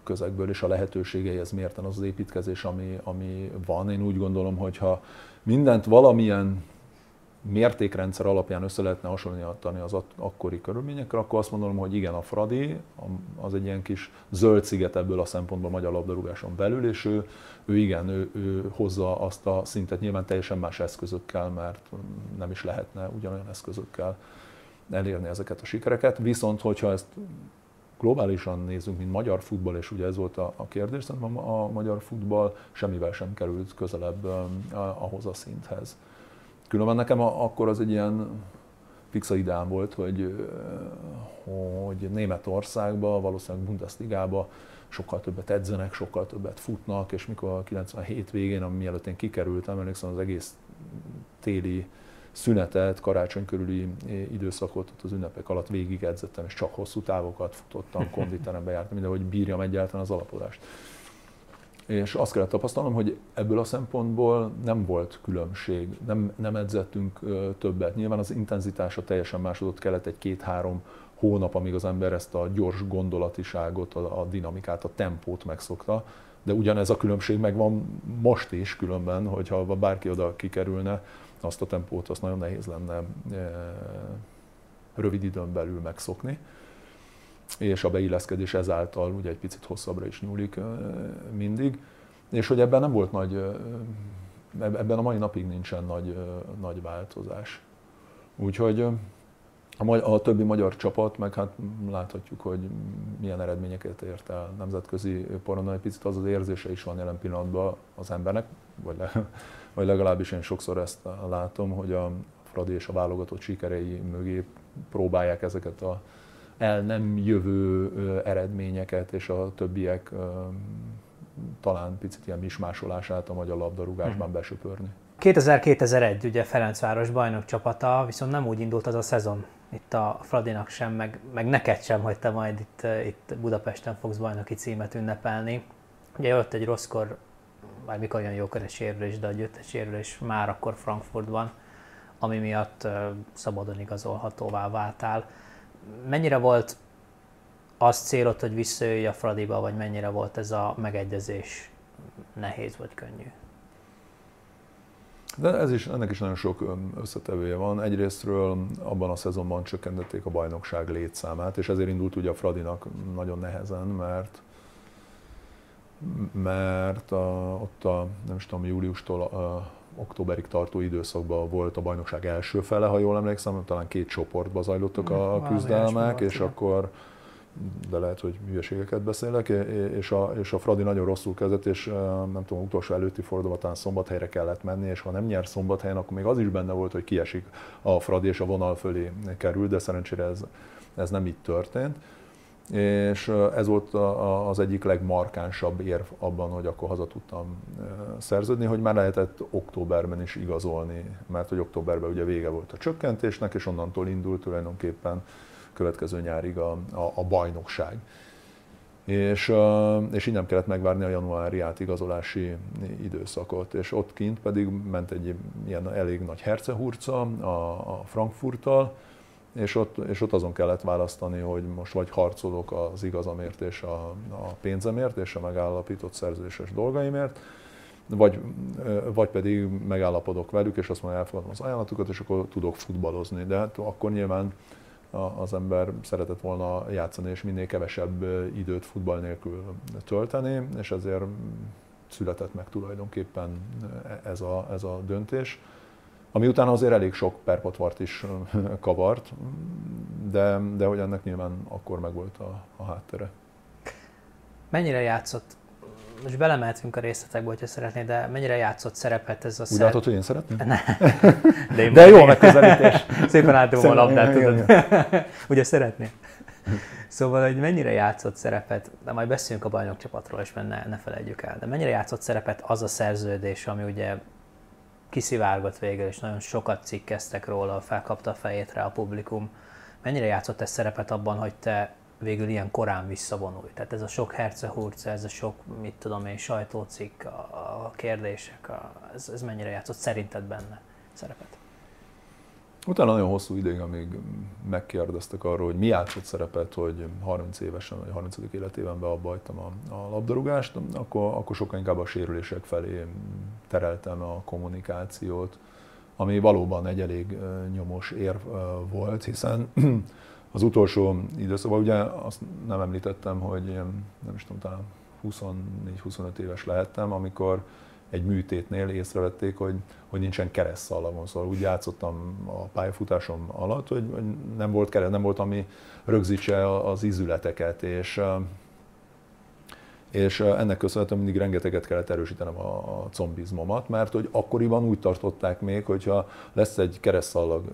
közegből, és a lehetőségeihez mérten az az építkezés, ami, ami van. Én úgy gondolom, hogy ha mindent valamilyen mértékrendszer alapján össze lehetne hasonlítani az akkori körülményekkel, akkor azt mondom, hogy igen, a Fradi az egy ilyen kis zöld sziget ebből a szempontból a magyar labdarúgáson belül, és ő, ő igen, ő, ő hozza azt a szintet nyilván teljesen más eszközökkel, mert nem is lehetne ugyanolyan eszközökkel elérni ezeket a sikereket. Viszont, hogyha ezt globálisan nézzünk, mint magyar futball, és ugye ez volt a, a kérdés, szerintem a, a magyar futball semmivel sem került közelebb ahhoz a szinthez. Különben nekem a, akkor az egy ilyen fixa ideám volt, hogy, hogy Németországban, valószínűleg Bundesligába sokkal többet edzenek, sokkal többet futnak, és mikor a 97 végén, ami mielőtt én kikerültem, emlékszem az egész téli szünetet, karácsony körüli időszakot ott az ünnepek alatt végig edzettem, és csak hosszú távokat futottam, konditerembe jártam, mindenhogy bírjam egyáltalán az alapodást. És azt kellett tapasztalnom, hogy ebből a szempontból nem volt különbség, nem, nem edzettünk többet. Nyilván az intenzitása teljesen másodott, kellett egy két-három hónap, amíg az ember ezt a gyors gondolatiságot, a, a dinamikát, a tempót megszokta. De ugyanez a különbség megvan most is különben, hogyha bárki oda kikerülne, azt a tempót azt nagyon nehéz lenne rövid időn belül megszokni. És a beilleszkedés ezáltal ugye egy picit hosszabbra is nyúlik mindig, és hogy ebben nem volt nagy, ebben a mai napig nincsen nagy, nagy változás. Úgyhogy a, többi magyar csapat, meg hát láthatjuk, hogy milyen eredményeket ért el nemzetközi poron, egy picit az az érzése is van jelen pillanatban az embernek, vagy, le, vagy legalábbis én sokszor ezt látom, hogy a Fradi és a válogatott sikerei mögé próbálják ezeket a el nem jövő eredményeket, és a többiek talán picit ilyen mismásolását a magyar labdarúgásban hmm. besöpörni. 2000-2001 ugye Ferencváros bajnok csapata, viszont nem úgy indult az a szezon itt a Fradinak sem, meg, meg neked sem, hogy te majd itt, itt Budapesten fogsz bajnoki címet ünnepelni. Ugye jött egy rosszkor, vagy mikor jön jókor egy sérülés, de a egy sérülés már akkor Frankfurtban, ami miatt szabadon igazolhatóvá váltál mennyire volt az célod, hogy visszajöjj a Fradiba, vagy mennyire volt ez a megegyezés nehéz vagy könnyű? De ez is, ennek is nagyon sok összetevője van. Egyrésztről abban a szezonban csökkentették a bajnokság létszámát, és ezért indult ugye a Fradinak nagyon nehezen, mert mert a, ott a, nem is tudom, júliustól a, októberig tartó időszakban volt a bajnokság első fele, ha jól emlékszem, talán két csoportba zajlottak a küzdelmek, és akkor de lehet, hogy hülyeségeket beszélek, és a, és a Fradi nagyon rosszul kezdett, és nem tudom, utolsó előtti fordulóban talán szombathelyre kellett menni, és ha nem nyer szombathelyen, akkor még az is benne volt, hogy kiesik a Fradi, és a vonal fölé kerül, de szerencsére ez, ez nem így történt és ez volt az egyik legmarkánsabb érv abban, hogy akkor haza tudtam szerződni, hogy már lehetett októberben is igazolni, mert hogy októberben ugye vége volt a csökkentésnek, és onnantól indult tulajdonképpen következő nyárig a, a, a bajnokság. És, és így nem kellett megvárni a januári átigazolási időszakot, és ott kint pedig ment egy ilyen elég nagy hercehurca a, a Frankfurttal, és ott, és ott azon kellett választani, hogy most vagy harcolok az igazamért és a, a pénzemért és a megállapított szerződéses dolgaimért, vagy, vagy pedig megállapodok velük, és azt mondja, elfogadom az ajánlatukat, és akkor tudok futballozni. De hát akkor nyilván az ember szeretett volna játszani, és minél kevesebb időt futball nélkül tölteni, és ezért született meg tulajdonképpen ez a, ez a döntés ami utána azért elég sok perpotvart is kavart, de, de hogy ennek nyilván akkor meg volt a, a háttere. Mennyire játszott, most belemeltünk a részletekbe, hogyha szeretnéd, de mennyire játszott szerepet ez a Úgy látod, hogy én szeretném? Ne. De, én de jó megközelítés. Szépen álltam a labdát, tudod. Ugye szeretnél? Szóval, hogy mennyire játszott szerepet, de majd beszéljünk a bajnokcsapatról, és ne, ne felejtjük el, de mennyire játszott szerepet az a szerződés, ami ugye kiszivárgott végül, és nagyon sokat cikkeztek róla, felkapta a fejét rá a publikum. Mennyire játszott ez szerepet abban, hogy te végül ilyen korán visszavonulj. Tehát ez a sok hercehurca, ez a sok, mit tudom én, sajtócikk, a, a kérdések, a, ez, ez mennyire játszott szerinted benne szerepet? Utána nagyon hosszú ideig, amíg megkérdeztek arról, hogy mi játszott szerepet, hogy 30 évesen, vagy 30. életében beabbajtam a, a labdarúgást, akkor, akkor sokkal inkább a sérülések felé tereltem a kommunikációt, ami valóban egy elég nyomos érv volt, hiszen az utolsó időszakban, ugye azt nem említettem, hogy nem is tudom, talán 24-25 éves lehettem, amikor egy műtétnél észrevették, hogy, hogy nincsen keresztszalagom. Szóval úgy játszottam a pályafutásom alatt, hogy, nem volt kereszt, nem volt, ami rögzítse az izületeket, és és ennek köszönhetően mindig rengeteget kellett erősítenem a, a combizmomat, mert hogy akkoriban úgy tartották még, hogyha lesz egy keresztszalag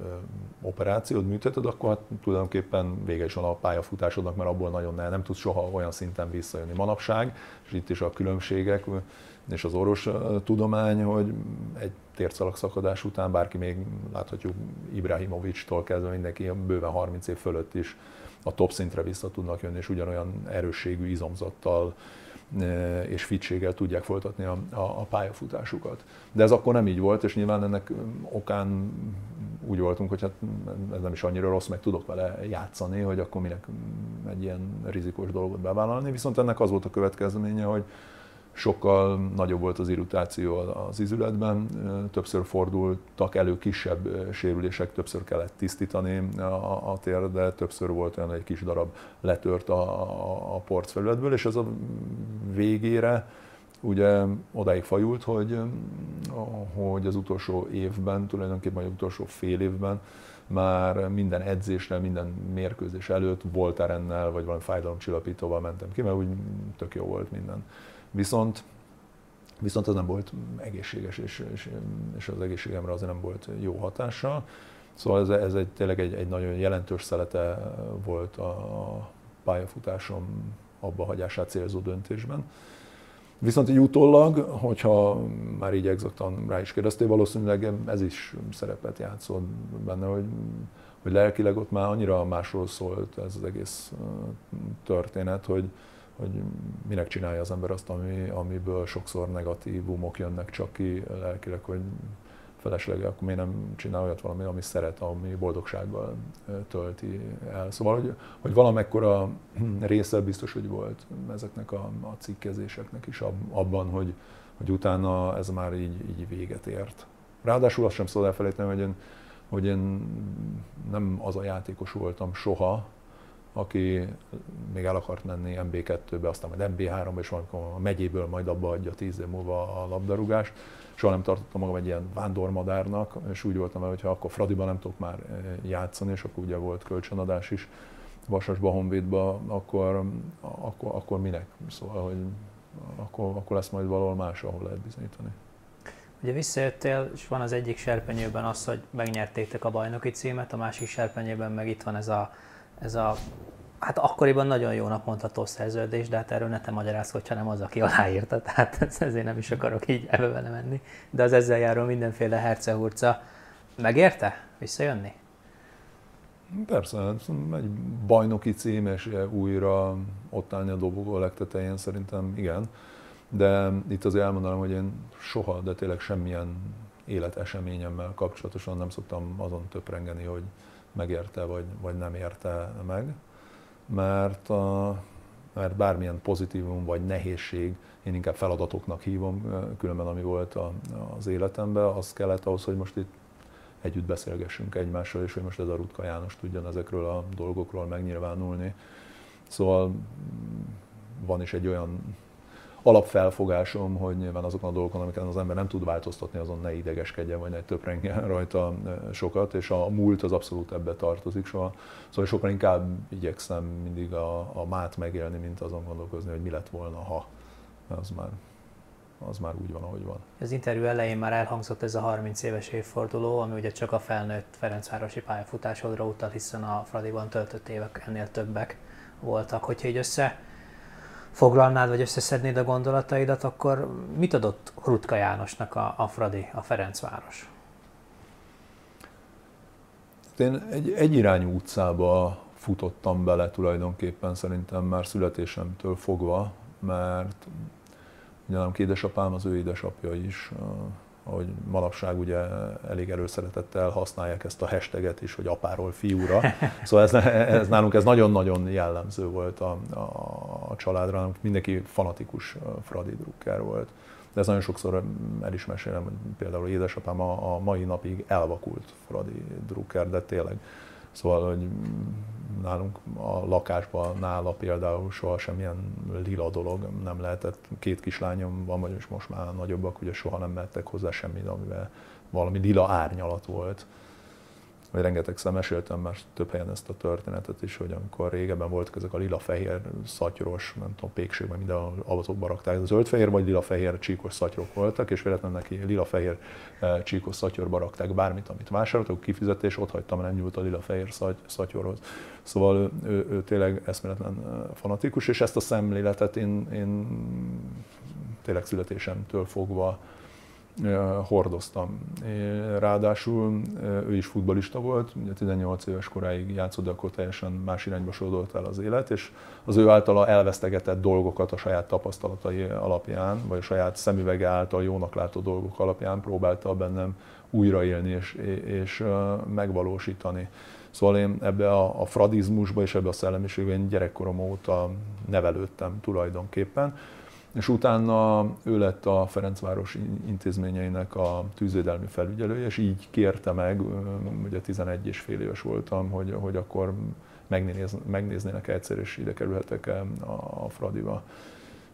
operációd, műteted, akkor hát tulajdonképpen vége is van a pályafutásodnak, mert abból nagyon nem, nem tudsz soha olyan szinten visszajönni manapság, és itt is a különbségek, és az orvos tudomány, hogy egy tércalag szakadás után bárki még láthatjuk Ibrahimovics-tól kezdve mindenki bőven 30 év fölött is a top szintre vissza tudnak jönni, és ugyanolyan erősségű izomzattal és fitséggel tudják folytatni a, a, a pályafutásukat. De ez akkor nem így volt, és nyilván ennek okán úgy voltunk, hogy hát ez nem is annyira rossz, meg tudok vele játszani, hogy akkor minek egy ilyen rizikós dolgot bevállalni. Viszont ennek az volt a következménye, hogy sokkal nagyobb volt az irritáció az izületben, többször fordultak elő kisebb sérülések, többször kellett tisztítani a, a térdet, többször volt olyan, egy kis darab letört a, a, a porcfelületből, és ez a végére ugye odáig fajult, hogy, hogy az utolsó évben, tulajdonképpen az utolsó fél évben már minden edzésre, minden mérkőzés előtt voltárennel, vagy valami fájdalomcsillapítóval mentem ki, mert úgy tök jó volt minden. Viszont viszont az nem volt egészséges, és, és, és az egészségemre azért nem volt jó hatással. Szóval ez, ez egy, tényleg egy, egy nagyon jelentős szelete volt a pályafutásom abba hagyását célzó döntésben. Viszont így utólag, hogyha már így exaktan rá is kérdeztél, valószínűleg ez is szerepet játszott benne, hogy, hogy lelkileg ott már annyira másról szólt ez az egész történet, hogy, hogy minek csinálja az ember azt, ami, amiből sokszor negatívumok jönnek csak ki lelkileg, hogy felesleg, akkor miért nem csinál olyat valami, ami szeret, ami boldogsággal tölti el. Szóval, hogy, hogy valamekkora része biztos, hogy volt ezeknek a, a cikkezéseknek is abban, hogy, hogy utána ez már így, így véget ért. Ráadásul azt sem szabad elfelejteni, hogy én, hogy én nem az a játékos voltam soha, aki még el akart menni MB2-be, aztán majd MB3-ba, és valamikor a megyéből majd abba adja tíz év múlva a labdarúgást. Soha nem tartottam magam egy ilyen vándormadárnak, és úgy voltam hogy ha akkor Fradiban nem tudok már eh, játszani, és akkor ugye volt kölcsönadás is Vasasba, Honvédba, akkor, akkor, akkor minek? Szóval, hogy akkor, akkor lesz majd valahol más, ahol lehet bizonyítani. Ugye visszajöttél, és van az egyik serpenyőben az, hogy megnyertétek a bajnoki címet, a másik serpenyőben meg itt van ez a ez a hát akkoriban nagyon jónak mondható szerződés, de hát erről ne te magyarázkodj, hanem az, aki aláírta, tehát ezért nem is akarok így ebbe vele menni. De az ezzel járó mindenféle hercehurca megérte visszajönni? Persze, hát egy bajnoki cím, és újra ott állni a dobogó legtetején szerintem igen. De itt azért elmondanám, hogy én soha, de tényleg semmilyen életeseményemmel kapcsolatosan nem szoktam azon töprengeni, hogy megérte, vagy, vagy nem érte meg, mert, a, mert bármilyen pozitívum vagy nehézség, én inkább feladatoknak hívom, különben ami volt a, az életemben, az kellett ahhoz, hogy most itt együtt beszélgessünk egymással, és hogy most ez a Rutka János tudjon ezekről a dolgokról megnyilvánulni. Szóval van is egy olyan alapfelfogásom, hogy nyilván azokon a dolgokon, amiket az ember nem tud változtatni, azon ne idegeskedjen, vagy ne töprengjen rajta sokat, és a múlt az abszolút ebbe tartozik soha. Szóval sokkal inkább igyekszem mindig a, a mát megélni, mint azon gondolkozni, hogy mi lett volna, ha az már az már úgy van, ahogy van. Az interjú elején már elhangzott ez a 30 éves évforduló, ami ugye csak a felnőtt Ferencvárosi pályafutásodra utal, hiszen a Fradiban töltött évek ennél többek voltak. Hogyha így össze foglalnád, vagy összeszednéd a gondolataidat, akkor mit adott Rutka Jánosnak a, a Fradi, a Ferencváros? Én egy egyirányú utcába futottam bele tulajdonképpen szerintem már születésemtől fogva, mert ugye nem édesapám, az ő édesapja is, ahogy manapság ugye elég előszeretettel használják ezt a hashtaget is, hogy apáról fiúra. Szóval ez, ez nálunk ez nagyon-nagyon jellemző volt a, a, a családra, mindenki fanatikus Fradi Drucker volt. De ez nagyon sokszor el is mesélem, hogy például édesapám a, a mai napig elvakult Fradi Drucker, de tényleg. Szóval, hogy nálunk a lakásban, nála például soha semmilyen lila dolog nem lehetett. Két kislányom van, vagyis most már nagyobbak, ugye soha nem mehettek hozzá semmit, amivel valami lila árnyalat volt vagy rengetegszer meséltem már több helyen ezt a történetet is, hogy amikor régebben voltak ezek a lila-fehér szatyros, nem tudom, pékségben mindenhol azokba rakták, az zöld-fehér vagy lila-fehér csíkos szatyrok voltak, és véletlenül neki lila-fehér eh, csíkos szatyorba rakták bármit, amit vásároltak, kifizetés, ott hagytam, nem nyúlt a lila-fehér szatyorhoz. Szóval ő, ő, ő tényleg eszméletlen eh, fanatikus, és ezt a szemléletet én, én tényleg születésemtől fogva hordoztam. Ráadásul ő is futbalista volt, ugye 18 éves koráig játszott, de akkor teljesen más irányba sodort el az élet, és az ő általa elvesztegetett dolgokat a saját tapasztalatai alapján, vagy a saját szemüvege által jónak látó dolgok alapján próbálta bennem újraélni és, és megvalósítani. Szóval én ebbe a, a fradizmusba és ebbe a szellemiségben gyerekkorom óta nevelődtem tulajdonképpen és utána ő lett a Ferencváros intézményeinek a tűzvédelmi felügyelője, és így kérte meg, ugye 11 és fél éves voltam, hogy, hogy akkor megnéz, megnéznének egyszer, és ide kerülhetek-e a Fradiba.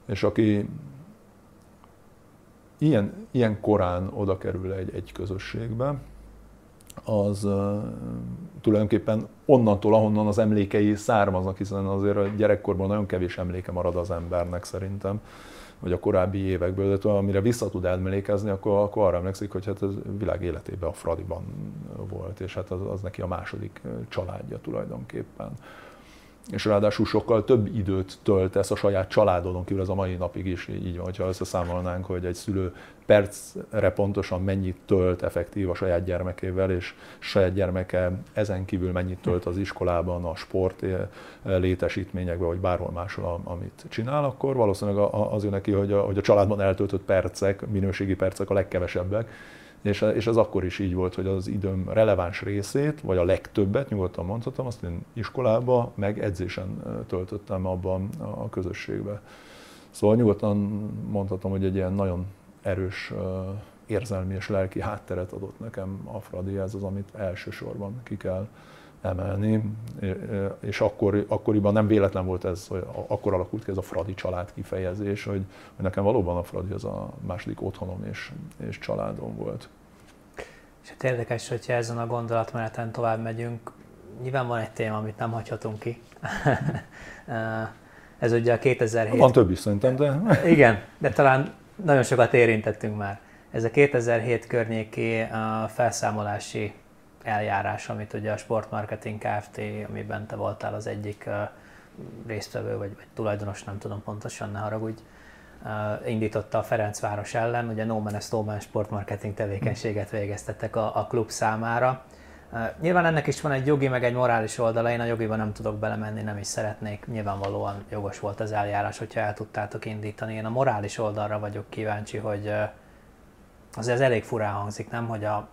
És aki ilyen, ilyen korán oda kerül egy, egy közösségbe, az tulajdonképpen onnantól, ahonnan az emlékei származnak, hiszen azért a gyerekkorban nagyon kevés emléke marad az embernek szerintem vagy a korábbi évekből, de amire vissza tud emlékezni, akkor, akkor arra emlékszik, hogy hát ez világ életében a Fradiban volt, és hát az, az neki a második családja tulajdonképpen és ráadásul sokkal több időt töltesz a saját családodon kívül, ez a mai napig is így van, hogyha összeszámolnánk, hogy egy szülő percre pontosan mennyit tölt effektív a saját gyermekével, és saját gyermeke ezen kívül mennyit tölt az iskolában, a sport létesítményekben, vagy bárhol máshol, amit csinál, akkor valószínűleg az ő neki, hogy a, hogy a családban eltöltött percek, minőségi percek a legkevesebbek, és, és ez akkor is így volt, hogy az időm releváns részét, vagy a legtöbbet, nyugodtan mondhatom, azt én iskolába, meg edzésen töltöttem abban a közösségbe. Szóval nyugodtan mondhatom, hogy egy ilyen nagyon erős érzelmi és lelki hátteret adott nekem a Fradi, ez az, amit elsősorban ki kell emelni, és akkor, akkoriban nem véletlen volt ez, hogy akkor alakult ki ez a Fradi család kifejezés, hogy, hogy nekem valóban a Fradi az a második otthonom és, és családom volt. És hát érdekes, hogyha ezen a gondolatmeneten tovább megyünk, nyilván van egy téma, amit nem hagyhatunk ki. ez ugye a 2007... Van több is szerintem, de... Igen, de talán nagyon sokat érintettünk már. Ez a 2007 környéki felszámolási eljárás, amit ugye a Sportmarketing Kft., amiben te voltál az egyik résztvevő, vagy, vagy tulajdonos, nem tudom pontosan, ne haragudj, indította a Ferencváros ellen, ugye No Man No Man sportmarketing tevékenységet végeztettek a, a klub számára. Nyilván ennek is van egy jogi, meg egy morális oldala, én a jogiban nem tudok belemenni, nem is szeretnék, nyilvánvalóan jogos volt az eljárás, hogyha el tudtátok indítani. Én a morális oldalra vagyok kíváncsi, hogy azért ez elég furán hangzik, nem, hogy a,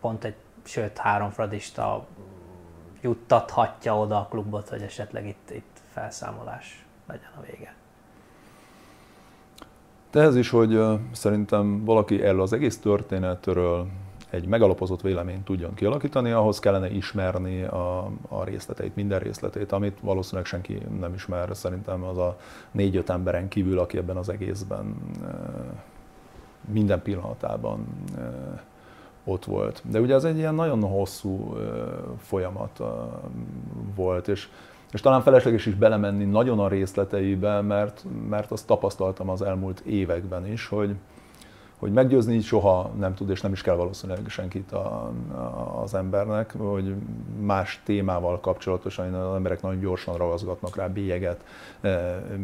pont egy sőt három fradista juttathatja oda a klubot, hogy esetleg itt, itt felszámolás legyen a vége. De ez is, hogy szerintem valaki erről az egész történetről egy megalapozott véleményt tudjon kialakítani, ahhoz kellene ismerni a, a részleteit, minden részletét, amit valószínűleg senki nem ismer. Szerintem az a négy-öt emberen kívül, aki ebben az egészben minden pillanatában ott volt. De ugye ez egy ilyen nagyon hosszú folyamat volt, és, és talán felesleges is belemenni nagyon a részleteibe, mert, mert azt tapasztaltam az elmúlt években is, hogy, hogy meggyőzni soha nem tud, és nem is kell valószínűleg senkit a, a, az embernek, hogy más témával kapcsolatosan az emberek nagyon gyorsan ragaszgatnak rá bélyeget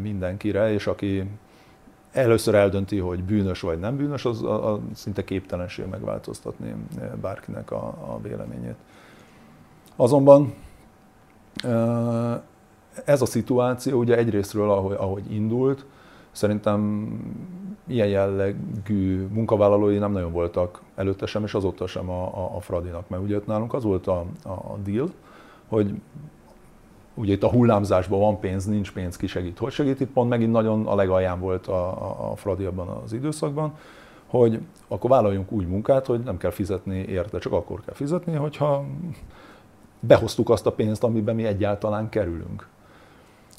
mindenkire, és aki először eldönti, hogy bűnös vagy nem bűnös, az a, a szinte képtelenség megváltoztatni bárkinek a, a véleményét. Azonban Ez a szituáció ugye egyrésztről, ahogy, ahogy indult, szerintem ilyen jellegű munkavállalói nem nagyon voltak előtte sem, és azóta sem a, a, a Fradinak, mert ugye nálunk az volt a, a deal, hogy ugye itt a hullámzásban van pénz, nincs pénz, ki segít. Hogy segít? Itt pont megint nagyon a legalján volt a, a, a Fradi abban az időszakban, hogy akkor vállaljunk úgy munkát, hogy nem kell fizetni érte, csak akkor kell fizetni, hogyha behoztuk azt a pénzt, amiben mi egyáltalán kerülünk.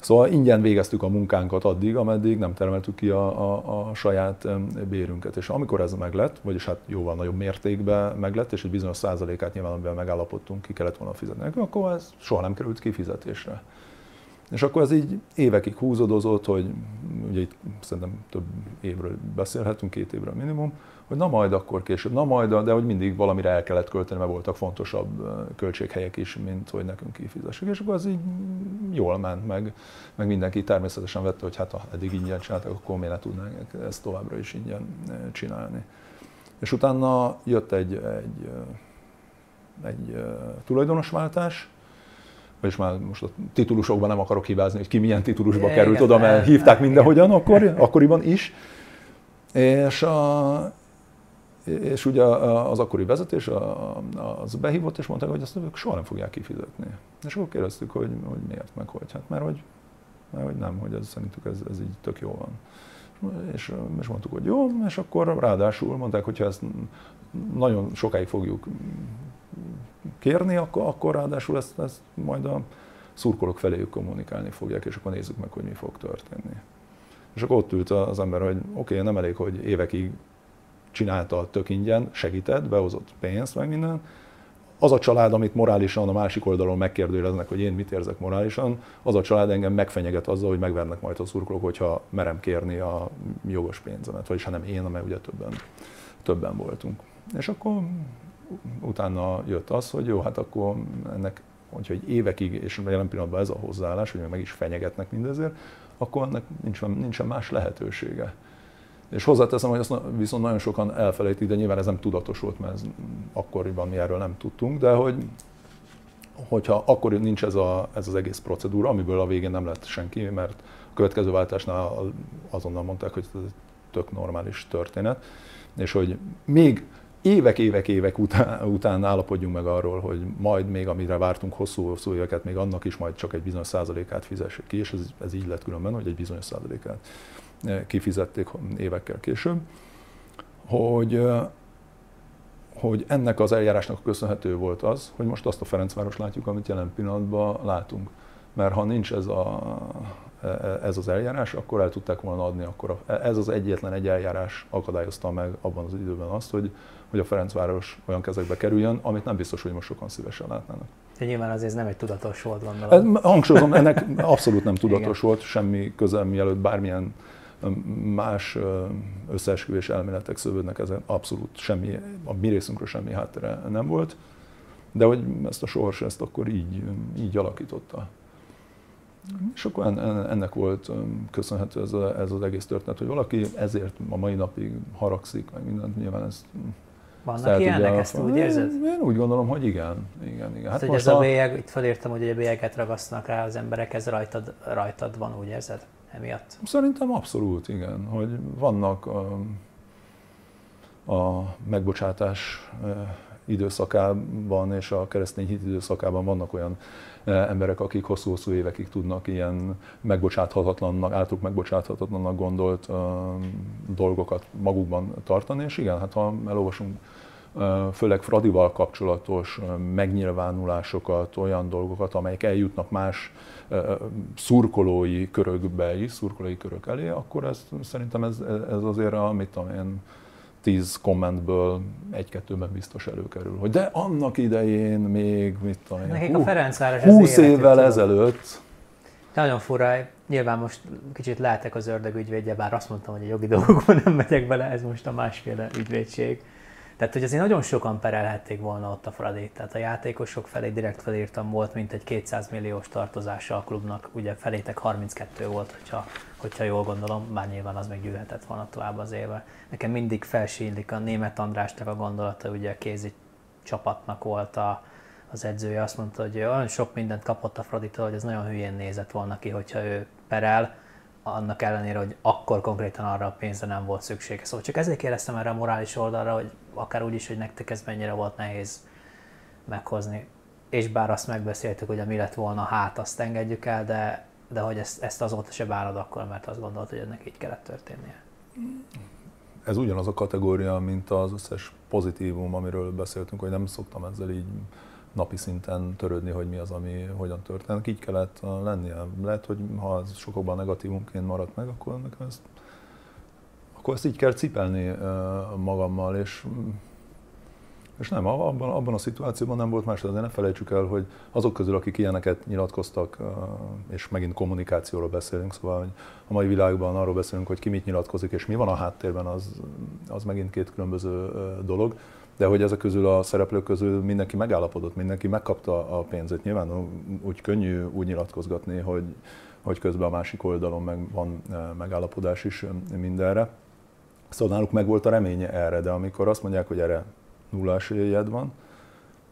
Szóval ingyen végeztük a munkánkat addig, ameddig nem termeltük ki a, a, a saját bérünket. És amikor ez meglett, vagyis hát jóval nagyobb mértékben meglett, és egy bizonyos százalékát nyilván, amivel megállapodtunk, ki kellett volna fizetni, akkor ez soha nem került kifizetésre. És akkor ez így évekig húzódozott, hogy ugye itt szerintem több évről beszélhetünk, két évről minimum, hogy na majd akkor később, na majd, de hogy mindig valamire el kellett költeni, mert voltak fontosabb költséghelyek is, mint hogy nekünk kifizessük. És akkor az így jól ment, meg, meg mindenki természetesen vette, hogy hát ha eddig ingyen csináltak, akkor miért ne tudnánk ezt továbbra is ingyen csinálni. És utána jött egy, egy, egy tulajdonosváltás, vagyis már most a titulusokban nem akarok hibázni, hogy ki milyen titulusba került oda, mert hívták mindenhogyan akkor, akkoriban is. És, a, és ugye az akkori vezetés az behívott, és mondták, hogy ezt ők soha nem fogják kifizetni. És akkor kérdeztük, hogy, hogy miért, meg hogy. Hát mert hogy, mert hogy nem, hogy ez, szerintük ez, ez így tök jó van. És, és mondtuk, hogy jó, és akkor ráadásul mondták, hogy ha ezt nagyon sokáig fogjuk kérni, akkor, akkor ráadásul ezt, ezt majd a szurkolók feléjük kommunikálni fogják, és akkor nézzük meg, hogy mi fog történni. És akkor ott ült az ember, hogy oké, okay, nem elég, hogy évekig csinálta tök ingyen, segített, behozott pénzt, meg minden. Az a család, amit morálisan a másik oldalon megkérdőjeleznek, hogy én mit érzek morálisan, az a család engem megfenyeget azzal, hogy megvernek majd a szurkolók, hogyha merem kérni a jogos pénzemet, vagyis ha nem én, mert ugye többen, többen voltunk. És akkor utána jött az, hogy jó, hát akkor ennek, hogyha egy évekig, és jelen pillanatban ez a hozzáállás, hogy meg is fenyegetnek mindezért, akkor ennek nincsen, nincsen más lehetősége. És hozzáteszem, hogy azt viszont nagyon sokan elfelejtik, de nyilván ez nem tudatos volt, mert ez akkoriban mi erről nem tudtunk, de hogy hogyha akkor nincs ez, a, ez az egész procedúra, amiből a végén nem lett senki, mert a következő váltásnál azonnal mondták, hogy ez tök normális történet, és hogy még évek, évek, évek után, után állapodjunk meg arról, hogy majd még amire vártunk hosszú-hosszú éveket, még annak is majd csak egy bizonyos százalékát fizessük ki, és ez, ez így lett különben, hogy egy bizonyos százalékát eh, kifizették évekkel később, hogy, eh, hogy ennek az eljárásnak köszönhető volt az, hogy most azt a Ferencváros látjuk, amit jelen pillanatban látunk. Mert ha nincs ez a, E, e, ez az eljárás, akkor el tudták volna adni, akkor a, ez az egyetlen egy eljárás akadályozta meg abban az időben azt, hogy, hogy a Ferencváros olyan kezekbe kerüljön, amit nem biztos, hogy most sokan szívesen látnának. De nyilván azért ez nem egy tudatos volt, gondolom. Hangsúlyozom, ennek abszolút nem tudatos volt, semmi közel, mielőtt bármilyen más összeesküvés elméletek szövődnek ezen, abszolút semmi, a mi részünkről semmi háttere nem volt, de hogy ezt a sors ezt akkor így, így alakította. És akkor ennek volt köszönhető ez, a, ez az egész történet, hogy valaki ezért a mai napig haragszik, meg mindent, nyilván ez vannak ilyenek, ezt úgy érzed? Én úgy gondolom, hogy igen. igen, igen. Hát, hát hogy ez a bélyeg, itt felírtam, hogy a bélyeget ragasztanak rá az emberek, ez rajtad, rajtad van, úgy érzed? Emiatt? Szerintem abszolút, igen. Hogy vannak a, a megbocsátás időszakában és a keresztény hit időszakában vannak olyan emberek, akik hosszú-hosszú évekig tudnak ilyen megbocsáthatatlannak, általuk megbocsáthatatlannak gondolt dolgokat magukban tartani, és igen, hát ha elolvasunk főleg Fradival kapcsolatos megnyilvánulásokat, olyan dolgokat, amelyek eljutnak más szurkolói körökbe is, szurkolói körök elé, akkor ez, szerintem ez, ez azért, amit én tíz kommentből egy-kettőben biztos előkerül. Hogy de annak idején még, mit tudom én, Nekik hú, a Ferencváros 20 évvel ezelőtt. Nagyon fura, nyilván most kicsit lehetek az ördög ügyvédje, bár azt mondtam, hogy a jogi dolgokban nem megyek bele, ez most a másféle ügyvédség. Tehát, hogy azért nagyon sokan perelhették volna ott a Fradét. Tehát a játékosok felé direkt felírtam, volt mint egy 200 milliós tartozása a klubnak, ugye felétek 32 volt, hogyha, hogyha jól gondolom, bár nyilván az még gyűlhetett volna tovább az éve. Nekem mindig felsílik a német Andrásnak a gondolata, ugye a kézi csapatnak volt a, az edzője azt mondta, hogy olyan sok mindent kapott a Fraditól, hogy ez nagyon hülyén nézett volna ki, hogyha ő perel, annak ellenére, hogy akkor konkrétan arra a pénzre nem volt szüksége. Szóval csak ezért kérdeztem erre a morális oldalra, hogy akár úgy is, hogy nektek ez mennyire volt nehéz meghozni. És bár azt megbeszéltük, hogy mi lett volna, hát azt engedjük el, de, de hogy ezt, ezt azóta se bánod akkor, mert azt gondolt, hogy ennek így kellett történnie. Ez ugyanaz a kategória, mint az összes pozitívum, amiről beszéltünk, hogy nem szoktam ezzel így napi szinten törődni, hogy mi az, ami hogyan történik. Így kellett lennie. Lehet, hogy ha ez sokakban negatívumként maradt meg, akkor nekem ezt, akkor ezt így kell cipelni magammal, és és nem, abban, abban a szituációban nem volt más, de ne felejtsük el, hogy azok közül, akik ilyeneket nyilatkoztak, és megint kommunikációról beszélünk, szóval hogy a mai világban arról beszélünk, hogy ki mit nyilatkozik, és mi van a háttérben, az, az megint két különböző dolog de hogy ezek közül a szereplők közül mindenki megállapodott, mindenki megkapta a pénzét. Nyilván úgy könnyű úgy nyilatkozgatni, hogy, hogy közben a másik oldalon meg van e, megállapodás is mindenre. Szóval náluk meg volt a reménye erre, de amikor azt mondják, hogy erre nulla esélyed van,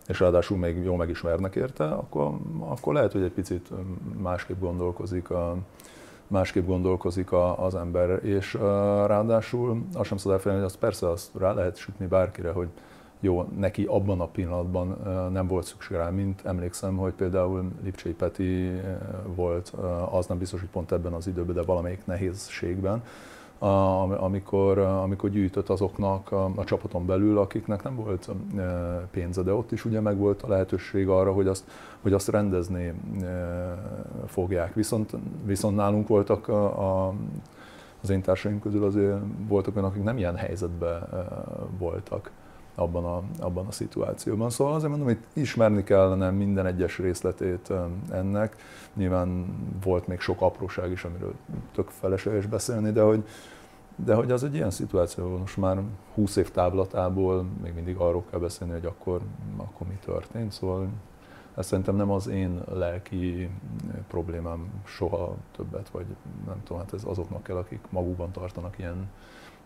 és ráadásul még jól megismernek érte, akkor, akkor lehet, hogy egy picit másképp gondolkozik a, másképp gondolkozik a, az ember, és uh, ráadásul azt sem szabad elfelejteni, hogy azt persze azt rá lehet sütni bárkire, hogy jó, neki abban a pillanatban nem volt szükség rá, mint emlékszem, hogy például Lipcsei Peti volt, az nem biztos, hogy pont ebben az időben, de valamelyik nehézségben, amikor, amikor gyűjtött azoknak a, a csapaton belül, akiknek nem volt pénze, de ott is ugye meg volt a lehetőség arra, hogy azt, hogy azt rendezni fogják. Viszont, viszont nálunk voltak a, a az én társaim közül azért voltak olyanok, akik nem ilyen helyzetben voltak abban a, abban a szituációban. Szóval azért mondom, hogy ismerni kellene minden egyes részletét ennek. Nyilván volt még sok apróság is, amiről tök felesleges beszélni, de hogy, de hogy az egy ilyen szituáció, most már 20 év távlatából még mindig arról kell beszélni, hogy akkor, akkor mi történt. Szóval ez szerintem nem az én lelki problémám soha többet, vagy nem tudom, hát ez azoknak kell, akik magukban tartanak ilyen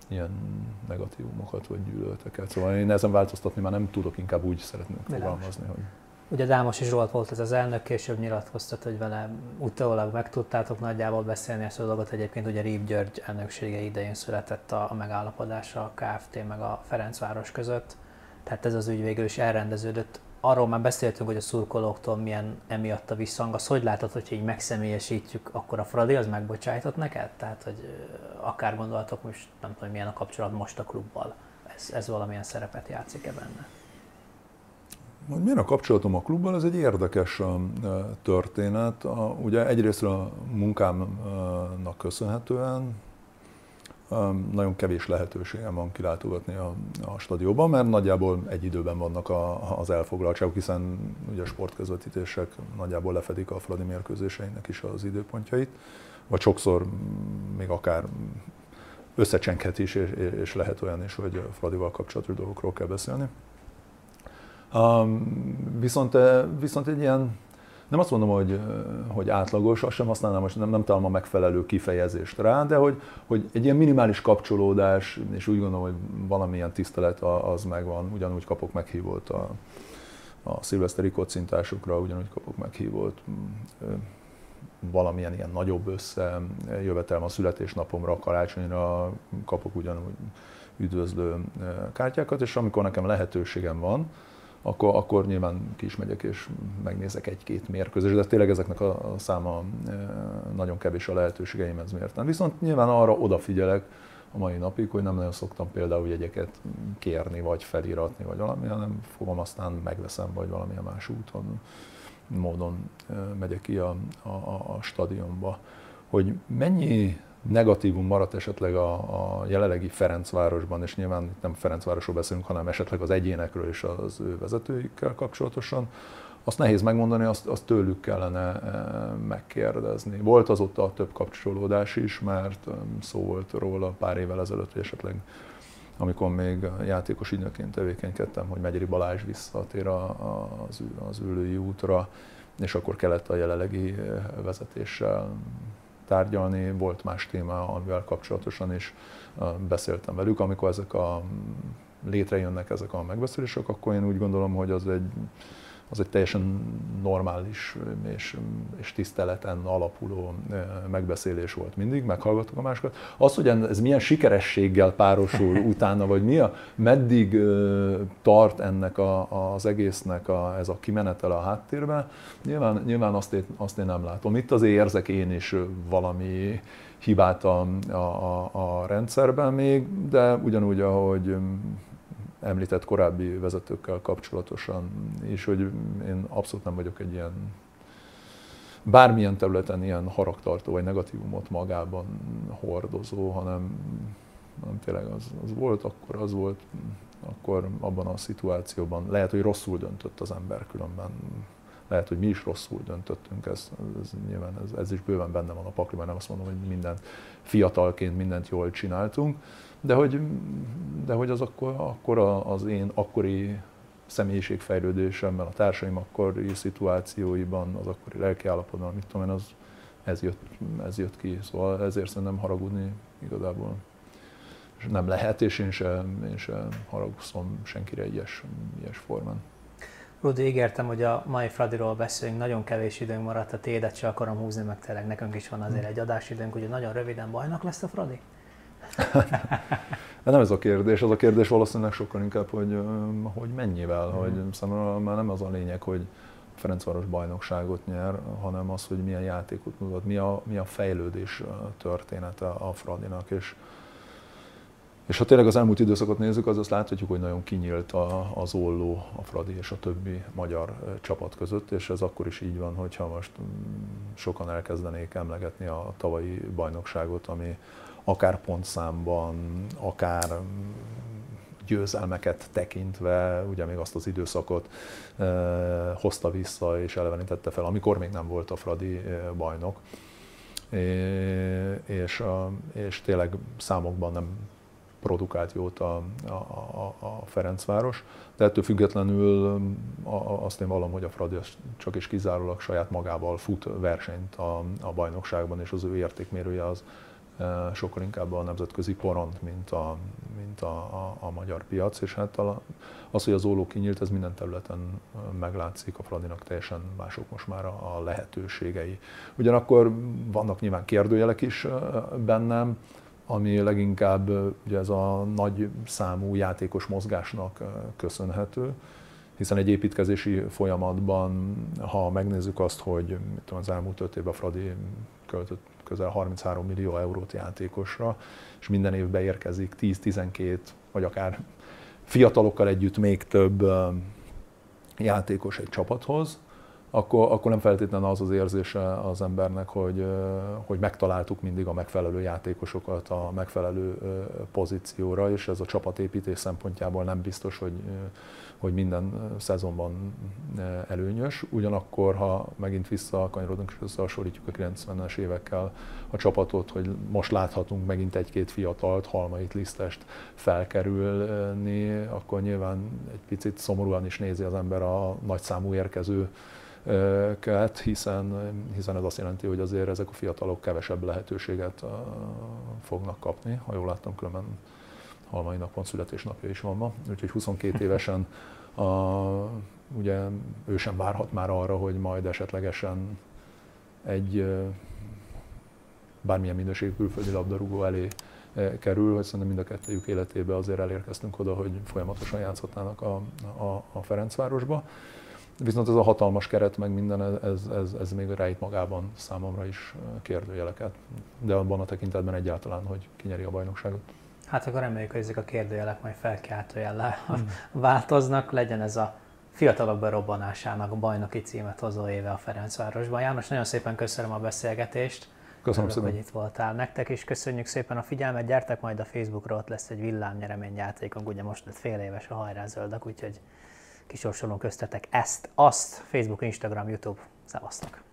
ilyen negatívumokat vagy gyűlöleteket. Szóval én ezen változtatni már nem tudok, inkább úgy szeretnék fogalmazni, hogy... Ugye Dámosi Zsolt volt ez az elnök, később nyilatkoztat, hogy vele utólag meg tudtátok nagyjából beszélni ezt a dolgot. Egyébként ugye Rív György elnöksége idején született a, a megállapodás a KFT meg a Ferencváros között. Tehát ez az ügy végül is elrendeződött arról már beszéltünk, hogy a szurkolóktól milyen emiatt a visszhang. Az hogy látod, hogyha így megszemélyesítjük, akkor a Fradi az megbocsájtott neked? Tehát, hogy akár gondoltok most, nem tudom, milyen a kapcsolat most a klubbal. Ez, ez valamilyen szerepet játszik-e benne? Hogy milyen a kapcsolatom a klubbal, ez egy érdekes történet. Ugye egyrészt a munkámnak köszönhetően nagyon kevés lehetőségem van kilátogatni a, a stadionban, mert nagyjából egy időben vannak a, az elfoglaltságok, hiszen ugye a sportközvetítések nagyjából lefedik a Fradi mérkőzéseinek is az időpontjait, vagy sokszor még akár összecsenkhet is, és, és lehet olyan is, hogy Fradival kapcsolatos dolgokról kell beszélni. Um, viszont, viszont egy ilyen nem azt mondom, hogy, hogy átlagos, azt sem használnám, most nem, nem találom a megfelelő kifejezést rá, de hogy, hogy egy ilyen minimális kapcsolódás, és úgy gondolom, hogy valamilyen tisztelet az megvan, ugyanúgy kapok meghívót a, a szilveszteri kocintásokra, ugyanúgy kapok meghívót valamilyen ilyen nagyobb össze, jövetelem a születésnapomra, karácsonyra kapok ugyanúgy üdvözlő kártyákat, és amikor nekem lehetőségem van, akkor, akkor nyilván ki is megyek és megnézek egy-két mérkőzést, de tényleg ezeknek a, száma e, nagyon kevés a lehetőségeim ez miért nem. Viszont nyilván arra odafigyelek a mai napig, hogy nem nagyon szoktam például jegyeket kérni, vagy feliratni, vagy valami, hanem fogom aztán megveszem, vagy valamilyen más úton, módon e, megyek ki a, a, a stadionba. Hogy mennyi negatívum maradt esetleg a, a jelenlegi Ferencvárosban, és nyilván itt nem Ferencvárosról beszélünk, hanem esetleg az egyénekről és az ő vezetőikkel kapcsolatosan, azt nehéz megmondani, azt, azt tőlük kellene e, megkérdezni. Volt azóta több kapcsolódás is, mert szó volt róla pár évvel ezelőtt, hogy esetleg amikor még játékos ügynökként tevékenykedtem, hogy Megyeri Balázs visszatér az, az ülői útra, és akkor kellett a jelenlegi vezetéssel tárgyalni, volt más téma, amivel kapcsolatosan is beszéltem velük. Amikor ezek a létrejönnek ezek a megbeszélések, akkor én úgy gondolom, hogy az egy, az egy teljesen normális és, és tiszteleten alapuló megbeszélés volt mindig, meghallgattuk a másokat. Az, hogy ez milyen sikerességgel párosul utána, vagy mi a, meddig tart ennek a, az egésznek a, ez a kimenetele a háttérben, nyilván, nyilván azt, én, azt én nem látom. Itt azért érzek én is valami hibát a, a, a, a rendszerben még, de ugyanúgy, ahogy említett korábbi vezetőkkel kapcsolatosan is, hogy én abszolút nem vagyok egy ilyen bármilyen területen ilyen haragtartó vagy negatívumot magában hordozó, hanem, hanem tényleg az, az volt, akkor az volt, akkor abban a szituációban lehet, hogy rosszul döntött az ember különben. Lehet, hogy mi is rosszul döntöttünk, ez, ez nyilván ez, ez is bőven benne van a pakliban, nem azt mondom, hogy minden fiatalként mindent jól csináltunk, de hogy, de hogy az akkor, akkor az én akkori személyiségfejlődésemben, a társaim akkori szituációiban, az akkori lelkiállapotban, mit tudom én, az, ez, jött, ez jött ki. Szóval ezért szerintem haragudni igazából nem lehet, és én sem, én sem haragszom senkire ilyes, ilyes formán. Rudi, ígértem, hogy a mai Fradiról beszélünk, nagyon kevés időnk maradt, a tédet se akarom húzni, meg tényleg nekünk is van azért egy adásidőnk, hogy nagyon röviden bajnak lesz a Fradi? De nem ez a kérdés, az a kérdés valószínűleg sokkal inkább, hogy, hogy mennyivel, mm. hogy számomra már nem az a lényeg, hogy Ferencváros bajnokságot nyer, hanem az, hogy milyen játékot mutat, mi a, mi a fejlődés története a Fradinak, és, és ha tényleg az elmúlt időszakot nézzük, az azt láthatjuk, hogy nagyon kinyílt a, az olló a Fradi és a többi magyar csapat között, és ez akkor is így van, hogyha most mm, sokan elkezdenék emlegetni a tavalyi bajnokságot, ami, akár pontszámban, akár győzelmeket tekintve, ugye még azt az időszakot e, hozta vissza és elevenítette fel, amikor még nem volt a Fradi bajnok. É, és, a, és tényleg számokban nem produkált jót a, a, a, Ferencváros, de ettől függetlenül azt én vallom, hogy a Fradi csak és kizárólag saját magával fut versenyt a, a bajnokságban, és az ő értékmérője az, sokkal inkább a nemzetközi poront, mint a, mint a, a, a magyar piac, és hát az, hogy az óló kinyílt, ez minden területen meglátszik, a Fradinak teljesen mások most már a, a lehetőségei. Ugyanakkor vannak nyilván kérdőjelek is bennem, ami leginkább ugye ez a nagy számú játékos mozgásnak köszönhető, hiszen egy építkezési folyamatban, ha megnézzük azt, hogy tudom, az elmúlt öt évben Fradi költött közel 33 millió eurót játékosra, és minden évben érkezik 10-12, vagy akár fiatalokkal együtt még több játékos egy csapathoz, akkor, akkor nem feltétlenül az az érzése az embernek, hogy, hogy megtaláltuk mindig a megfelelő játékosokat a megfelelő pozícióra, és ez a csapatépítés szempontjából nem biztos, hogy, hogy minden szezonban előnyös. Ugyanakkor, ha megint visszakanyarodunk és összehasonlítjuk a 90-es évekkel a csapatot, hogy most láthatunk megint egy-két fiatalt, halmait, lisztest felkerülni, akkor nyilván egy picit szomorúan is nézi az ember a nagyszámú érkező ket, hiszen, hiszen ez azt jelenti, hogy azért ezek a fiatalok kevesebb lehetőséget fognak kapni. Ha jól láttam, különben Halmai napon születésnapja is van ma, úgyhogy 22 évesen a, ugye ő sem várhat már arra, hogy majd esetlegesen egy bármilyen minőségű külföldi labdarúgó elé kerül, hogy szerintem mind a kettőjük életébe azért elérkeztünk oda, hogy folyamatosan játszhatnának a, a, a Ferencvárosba. Viszont ez a hatalmas keret, meg minden, ez, ez, ez még rejt magában számomra is kérdőjeleket, de abban a tekintetben egyáltalán, hogy kinyeri a bajnokságot. Hát akkor reméljük, hogy ezek a kérdőjelek majd felkiáltójellel hmm. változnak, legyen ez a fiatalok berobbanásának a bajnoki címet hozó éve a Ferencvárosban. János, nagyon szépen köszönöm a beszélgetést. Köszönöm Örülök, szépen. hogy itt voltál. Nektek is köszönjük szépen a figyelmet. Gyertek majd a Facebookra, ott lesz egy villámnyereményjátékunk. Ugye most lett fél éves a hajrázöldak, úgyhogy kisorsolunk köztetek ezt, azt, Facebook, Instagram, YouTube. Szevasztok!